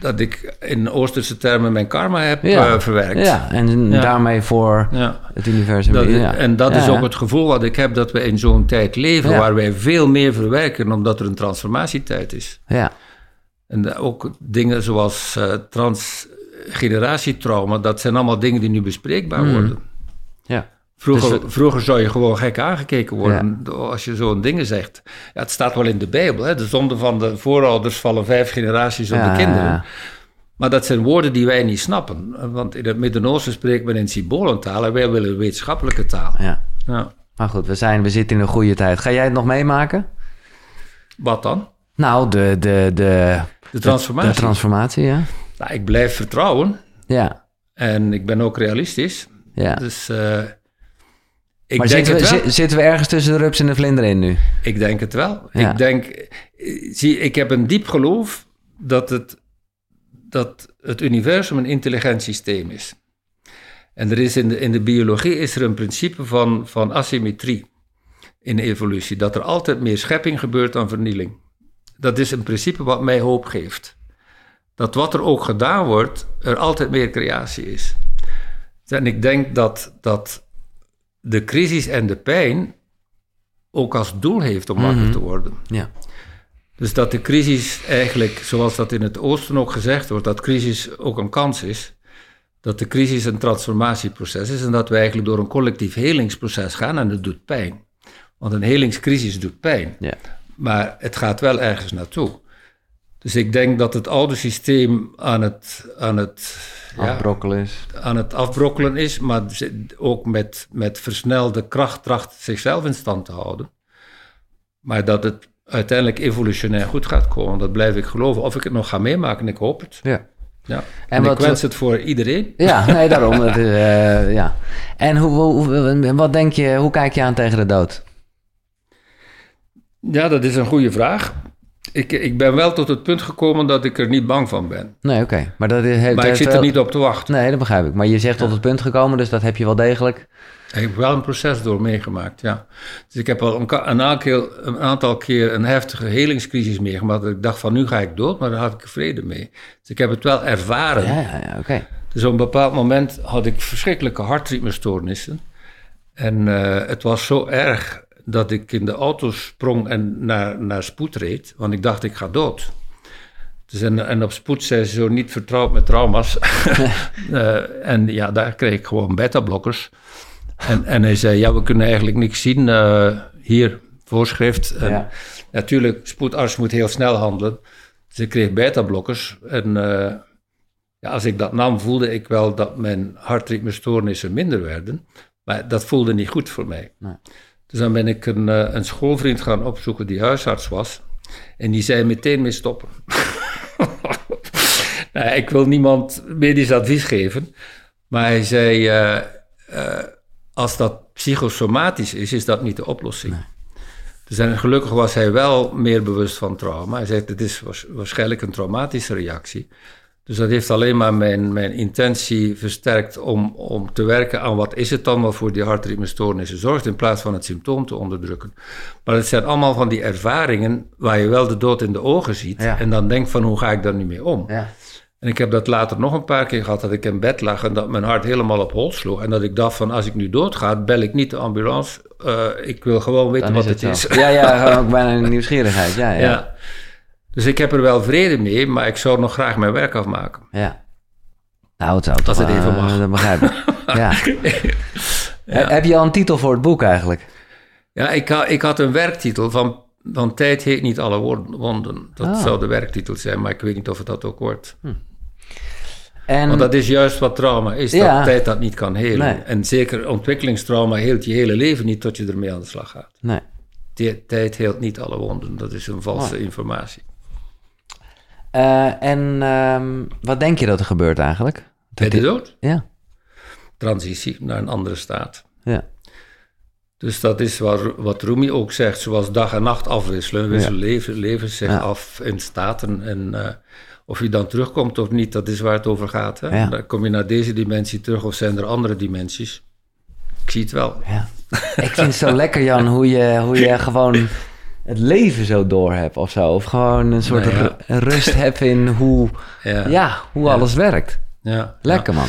dat ik in Oosterse termen mijn karma heb Ja. eh, verwerkt. ja. en Ja. daarmee voor het universum. Dat, ja. En dat is ook het gevoel wat ik heb dat we in zo'n tijd leven waar wij veel meer verwerken omdat er een transformatietijd is. Ja. En ook dingen zoals uh, transgeneratietrauma, dat zijn allemaal dingen die nu bespreekbaar Mm. worden. Ja. Vroeger, Dus- vroeger zou je gewoon gek aangekeken worden als je zo'n dingen zegt. Ja, het staat wel in de Bijbel, hè? de zonde van de voorouders vallen vijf generaties op de kinderen. Maar dat zijn woorden die wij niet snappen. Want in het Midden-Oosten spreekt men in symbolentaal en wij willen wetenschappelijke taal. ja. Ja. Maar goed, we, zijn, we zitten in een goede tijd. Ga jij het nog meemaken? Wat dan? Nou, de, de, de, De transformatie. de transformatie, ja. nou, ik blijf vertrouwen Ja, en ik ben ook realistisch. ja. Dus eh, ik maar denk zitten we, het wel. zitten we ergens tussen de rups en de vlinder in nu? Ik denk het wel. Ja. Ik denk, zie, ik heb een diep geloof dat het, dat het universum een intelligent systeem is. En er is in de, in de biologie is er een principe van, van asymmetrie in de evolutie. Dat er altijd meer schepping gebeurt dan vernieling. Dat is een principe wat mij hoop geeft. Dat wat er ook gedaan wordt, er altijd meer creatie is. En ik denk dat, dat de crisis en de pijn ook als doel heeft om wakker te worden. Ja. Dus dat de crisis eigenlijk, zoals dat in het Oosten ook gezegd wordt, dat crisis ook een kans is. Dat de crisis een transformatieproces is en dat we eigenlijk door een collectief helingsproces gaan en het doet pijn. Want een helingscrisis doet pijn, Ja. Maar het gaat wel ergens naartoe. Dus ik denk dat het oude systeem aan het, aan het, ja, Afbrokkelen is. aan het afbrokkelen is, maar ook met, met versnelde kracht tracht zichzelf in stand te houden. Maar dat het uiteindelijk evolutionair goed gaat komen, dat blijf ik geloven. Of ik het nog ga meemaken, ik hoop het. Ja. Ja. En En, wat- ik wens het voor iedereen. Ja, nee, daarom. Het eh, ja. En hoe, hoe- wat denk je, hoe kijk je aan tegen de dood? Ja, dat is een goede vraag. Ik, ik ben wel tot het punt gekomen dat ik er niet bang van ben. Nee, oké. Maar, dat is, Maar ik zit er niet op te wachten. Nee, dat begrijp ik. Maar je zegt tot het punt gekomen, dus dat heb je wel degelijk. Ik heb wel een proces door meegemaakt, ja. Dus ik heb al een, een, aantal, een aantal keer een heftige helingscrisis meegemaakt. Dat ik dacht van nu ga ik dood, maar daar had ik vrede mee. Dus ik heb het wel ervaren. Ja, ja, ja oké. Dus op een bepaald moment had ik verschrikkelijke hartritmestoornissen. En eh, het was zo erg dat ik in de auto sprong en naar, naar spoed reed. Want ik dacht, ik ga dood. Dus en, en op spoed zijn ze zo niet vertrouwd met trauma's. Eh, en ja, daar kreeg ik gewoon beta-blokkers. En, en hij zei, ja, we kunnen eigenlijk niks zien. eh, hier, voorschrift. En Ja. Natuurlijk, spoedarts moet heel snel handelen. Dus ik kreeg beta-blokkers. En eh, ja, als ik dat nam, voelde ik wel dat mijn hartritmestoornissen minder werden. Maar dat voelde niet goed voor mij. Nee. Dus dan ben ik een, eh, een schoolvriend gaan opzoeken die huisarts was. En die zei meteen mee stoppen. nou, ik wil niemand medisch advies geven. Maar hij zei, eh, eh, als dat psychosomatisch is, is dat niet de oplossing. Dus en gelukkig was hij wel meer bewust van trauma. Hij zei, het is waars- waarschijnlijk een traumatische reactie. Dus dat heeft alleen maar mijn, mijn intentie versterkt om, om te werken aan wat is het dan wat voor die hartritmestoornissen zorgt, in plaats van het symptoom te onderdrukken. Maar het zijn allemaal van die ervaringen waar je wel de dood in de ogen ziet Ja. en dan denkt van hoe ga ik daar nu mee om? Ja. En ik heb dat later nog een paar keer gehad, dat ik in bed lag en dat mijn hart helemaal op hol sloeg. En dat ik dacht van, als ik nu doodga, bel ik niet de ambulance. Eh, ik wil gewoon weten Dan wat is het, het is. Ja, ja, ook bijna een nieuwsgierigheid. Ja, ja. Ja. Ja. Dus ik heb er wel vrede mee, maar ik zou nog graag mijn werk afmaken. Nou, het zou. Als het even eh, mag. Dat begrijp ik. ja. He- Heb je al een titel voor het boek eigenlijk? Ja, ik, ha- ik had een werktitel van, van Tijd heet niet alle wonden. Dat Ah. zou de werktitel zijn, maar ik weet niet of het dat ook wordt. En, Want dat is juist wat trauma is, Ja. dat tijd dat niet kan helen. Nee. En zeker ontwikkelingstrauma heelt je hele leven niet tot je ermee aan de slag gaat. Nee. Tijd heelt niet alle wonden, dat is een valse informatie. Eh, en ehm, wat denk je dat er gebeurt eigenlijk? Bij de dood? Ja. Transitie naar een andere staat. Ja. Dus dat is wat, wat Rumi ook zegt, zoals dag en nacht afwisselen. Wisselen leven, leven zich Ja. af in staten. En eh, of je dan terugkomt of niet, dat is waar het over gaat. Hè? Ja. Dan kom je naar deze dimensie terug of zijn er andere dimensies? Ik zie het wel. ja. Ik vind het zo lekker, Jan, hoe je, hoe je gewoon het leven zo door hebt of zo. Of gewoon een soort Nou ja. rust hebt in hoe, Ja, ja, hoe alles werkt. ja, Lekker, man.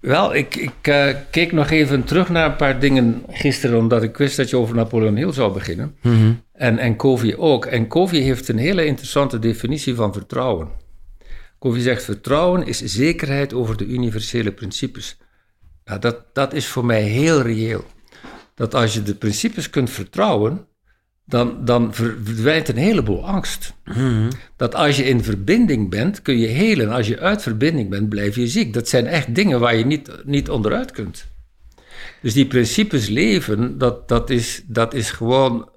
Wel, ik, ik uh, keek nog even terug naar een paar dingen gisteren, omdat ik wist dat je over Napoleon Hill zou beginnen. Mm En, en Covey ook. En Covey heeft een hele interessante definitie van vertrouwen. Covey zegt: vertrouwen is zekerheid over de universele principes. Ja, dat, dat is voor mij heel reëel. Dat als je de principes kunt vertrouwen, dan, dan verdwijnt een heleboel angst. Mhm. Dat als je in verbinding bent, kun je helen. Als je uit verbinding bent, blijf je ziek. Dat zijn echt dingen waar je niet, niet onderuit kunt. Dus die principes leven, dat, dat, is, dat is gewoon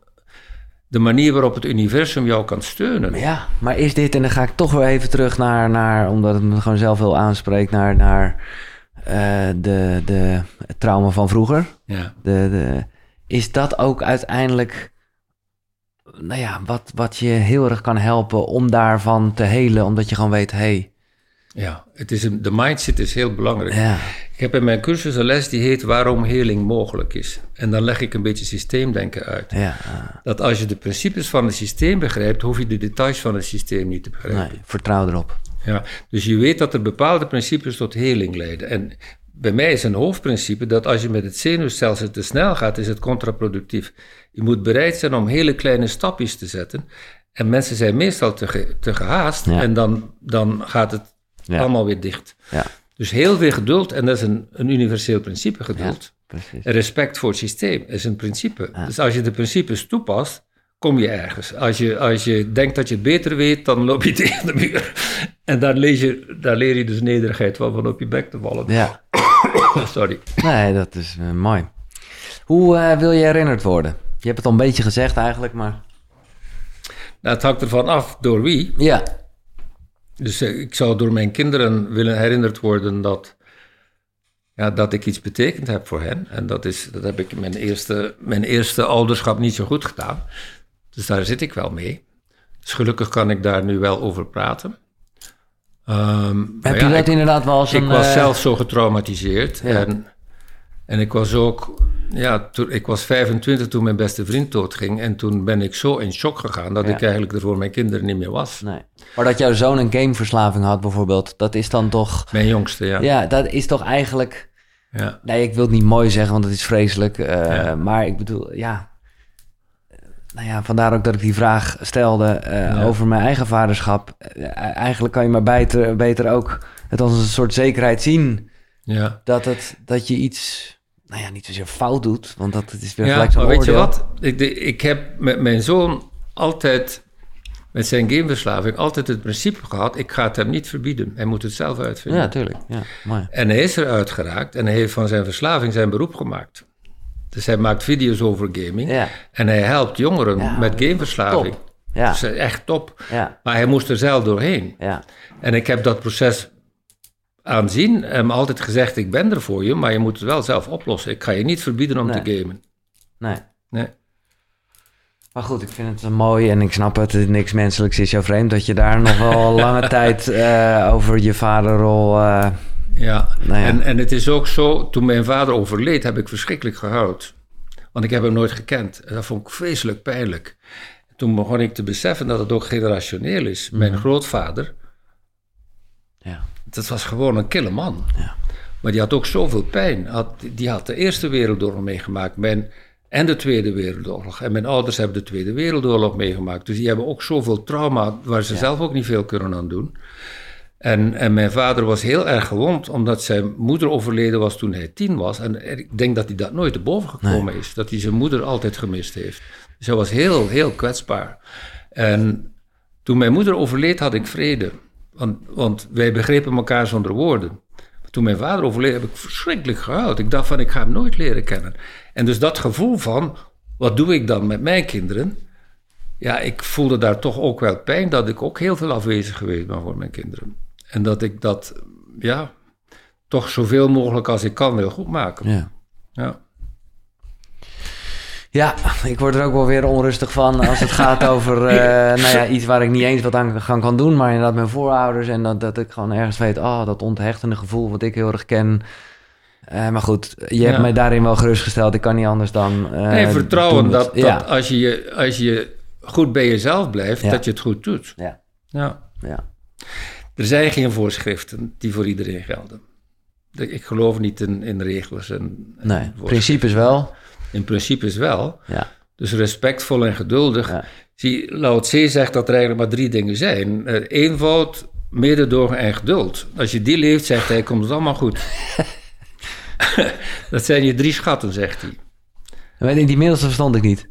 de manier waarop het universum jou kan steunen. Ja, maar is dit, en dan ga ik toch weer even terug naar, naar omdat het me gewoon zelf heel aanspreekt, naar, naar uh, de, de het trauma van vroeger. Ja. De, de, is dat ook uiteindelijk nou ja, wat, wat je heel erg kan helpen om daarvan te helen, omdat je gewoon weet, hey. Ja, het is een, de mindset is heel belangrijk. Ja. Ik heb in mijn cursus een les die heet Waarom heling mogelijk is. En dan leg ik een beetje systeemdenken uit. Ja. Dat als je de principes van het systeem begrijpt, hoef je de details van het systeem niet te begrijpen. Nee, vertrouw erop. Ja, dus je weet dat er bepaalde principes tot heling leiden. En bij mij is een hoofdprincipe dat als je met het zenuwstelsel te snel gaat, is het contraproductief. Je moet bereid zijn om hele kleine stapjes te zetten. En mensen zijn meestal te, te gehaast Ja. en dan, dan gaat het Ja. allemaal weer dicht. Ja, Dus heel veel geduld, en dat is een, een universeel principe, geduld. precies. En respect voor het systeem is een principe. Dus als je de principes toepast, kom je ergens. Als je, als je denkt dat je het beter weet, dan loop je tegen de muur. En daar, lees je, daar leer je dus nederigheid van, van op je bek te vallen. Ja, Sorry. nee, dat is eh, mooi. Hoe eh, wil je herinnerd worden? Je hebt het al een beetje gezegd eigenlijk, maar... Nou, het hangt ervan af door wie. Ja, Dus eh, ik zou door mijn kinderen willen herinnerd worden dat, ja, dat ik iets betekend heb voor hen. En dat, is, dat heb ik in mijn eerste, mijn eerste ouderschap niet zo goed gedaan. Dus daar zit ik wel mee. Dus gelukkig kan ik daar nu wel over praten. Ehm, heb ja, je dat ik, inderdaad wel als ik een... was eh, zelf zo getraumatiseerd. Ja. En, en ik was ook, ja, toen, ik was 25 toen mijn beste vriend doodging. En toen ben ik zo in shock gegaan dat Ja. ik eigenlijk er voor mijn kinderen niet meer was. Nee. Maar dat jouw zoon een gameverslaving had bijvoorbeeld, dat is dan toch... Mijn jongste, ja. Ja, dat is toch eigenlijk... ja. Nee, ik wil het niet mooi zeggen, want het is vreselijk. eh, Ja. Maar ik bedoel, ja... Nou ja, vandaar ook dat ik die vraag stelde eh, Ja. over mijn eigen vaderschap. Eh, eigenlijk kan je maar beter, beter ook het als een soort zekerheid zien... ja. dat, het, dat je iets, nou ja, niet zozeer fout doet, want dat is weer Ja, gelijk zo'n maar weet je wat? Ik, ik heb met mijn zoon altijd, met zijn gameverslaving, altijd het principe gehad: ik ga het hem niet verbieden. Hij moet het zelf uitvinden. Ja, tuurlijk. Ja, mooi. En hij is eruit geraakt en hij heeft van zijn verslaving zijn beroep gemaakt. Dus hij maakt video's over gaming Ja, en hij helpt jongeren Ja, met gameverslaving. top. ja, Dus echt top. ja, Maar hij moest er zelf doorheen. ja. En ik heb dat proces aanzien en hem altijd gezegd: ik ben er voor je, maar je moet het wel zelf oplossen. Ik ga je niet verbieden om Nee. te gamen. Nee. Nee. Maar goed, ik vind het mooi en ik snap het. Niks menselijks is jou vreemd. Dat je daar nog wel lange tijd eh, over je vaderrol... eh, Ja, Nou ja. En, en het is ook zo, toen mijn vader overleed, heb ik verschrikkelijk gehuild. Want ik heb hem nooit gekend. En dat vond ik vreselijk pijnlijk. Toen begon ik te beseffen dat het ook generationeel is. Mijn grootvader, ja. Dat was gewoon een kille man. Ja. Maar die had ook zoveel pijn. Had, die had de Eerste Wereldoorlog meegemaakt mijn, en de Tweede Wereldoorlog. En mijn ouders hebben de Tweede Wereldoorlog meegemaakt. Dus die hebben ook zoveel trauma waar ze zelf ook niet veel kunnen aan doen. En, en mijn vader was heel erg gewond omdat zijn moeder overleden was toen hij tien was. En ik denk dat hij dat nooit te boven gekomen is. Dat hij zijn moeder altijd gemist heeft. Dus hij was heel, heel kwetsbaar. En toen mijn moeder overleed had ik vrede. Want, want wij begrepen elkaar zonder woorden. Toen mijn vader overleed heb ik verschrikkelijk gehuild. Ik dacht van ik ga hem nooit leren kennen. En dus dat gevoel van wat doe ik dan met mijn kinderen? Ja, ik voelde daar toch ook wel pijn dat ik ook heel veel afwezig geweest ben voor mijn kinderen. En dat ik dat, ja, toch zoveel mogelijk als ik kan wil goedmaken. Ja. Ja. Ja, ik word er ook wel weer onrustig van als het gaat over eh, nou ja, iets waar ik niet eens wat aan gaan kan doen. Maar inderdaad mijn voorouders en dat, dat ik gewoon ergens weet, oh, dat onthechtende gevoel wat ik heel erg ken. Eh, maar goed, je hebt Ja. mij daarin wel gerustgesteld. Ik kan niet anders dan. Nee, vertrouwen dat, als, je, als je goed bij jezelf blijft, Ja. dat je het goed doet. Ja, Ja. ja. Er zijn geen voorschriften die voor iedereen gelden. Ik geloof niet in, in regels. En, en Nee, principes wel. In principes wel. Ja. Dus respectvol en geduldig. Ja. Zie, Lao Tse zegt dat er eigenlijk maar drie dingen zijn. Eh, eenvoud, mededogen en geduld. Als je die leeft, zegt hij, komt het allemaal goed. dat zijn je drie schatten, zegt hij. Je, Die middelste verstond ik niet.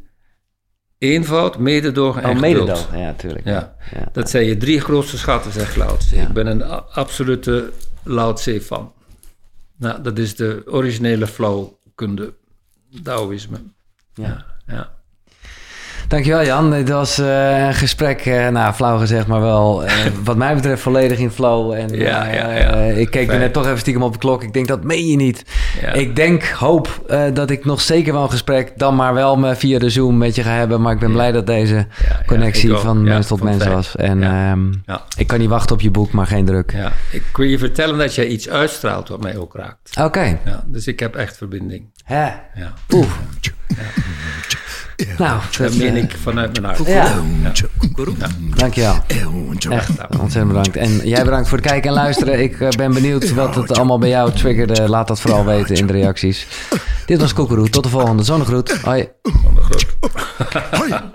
Eenvoud, mededogen en Oh, geduld. mededogen. Ja, tuurlijk. Ja. Ja. Dat zijn je drie grootste schatten, zegt Lao Tse. Ik ben een absolute Lao Tse fan. Nou, dat is de originele flauwkunde, Taoïsme. Ja. Ja. Dankjewel Jan. Dit was eh, een gesprek, eh, nou flauw gezegd, maar wel eh, wat mij betreft volledig in flow. En Ja, ja, ja. ik keek Fijn. net toch even stiekem op de klok. Ik denk, dat meen je niet. Ik denk, hoop dat ik nog zeker wel een gesprek dan maar wel me via de Zoom met je ga hebben. Maar ik ben blij dat deze connectie van mens tot mens was. En ehm, ik kan niet wachten op je boek, maar geen druk. Ja, ik wil je vertellen dat jij iets uitstraalt wat mij ook raakt. Oké. Ja, dus ik heb echt verbinding. Hè. Ja. Oeh. Nou, Dat meen eh, ik vanuit mijn hart. Ja, Ja. dankjewel. Echt, ontzettend bedankt. En jij bedankt voor het kijken en luisteren. Ik eh, ben benieuwd wat het allemaal bij jou triggerde. Laat dat vooral weten in de reacties. Dit was Koekeroe. Tot de volgende. Zonnegroet. Hoi. Van de groot.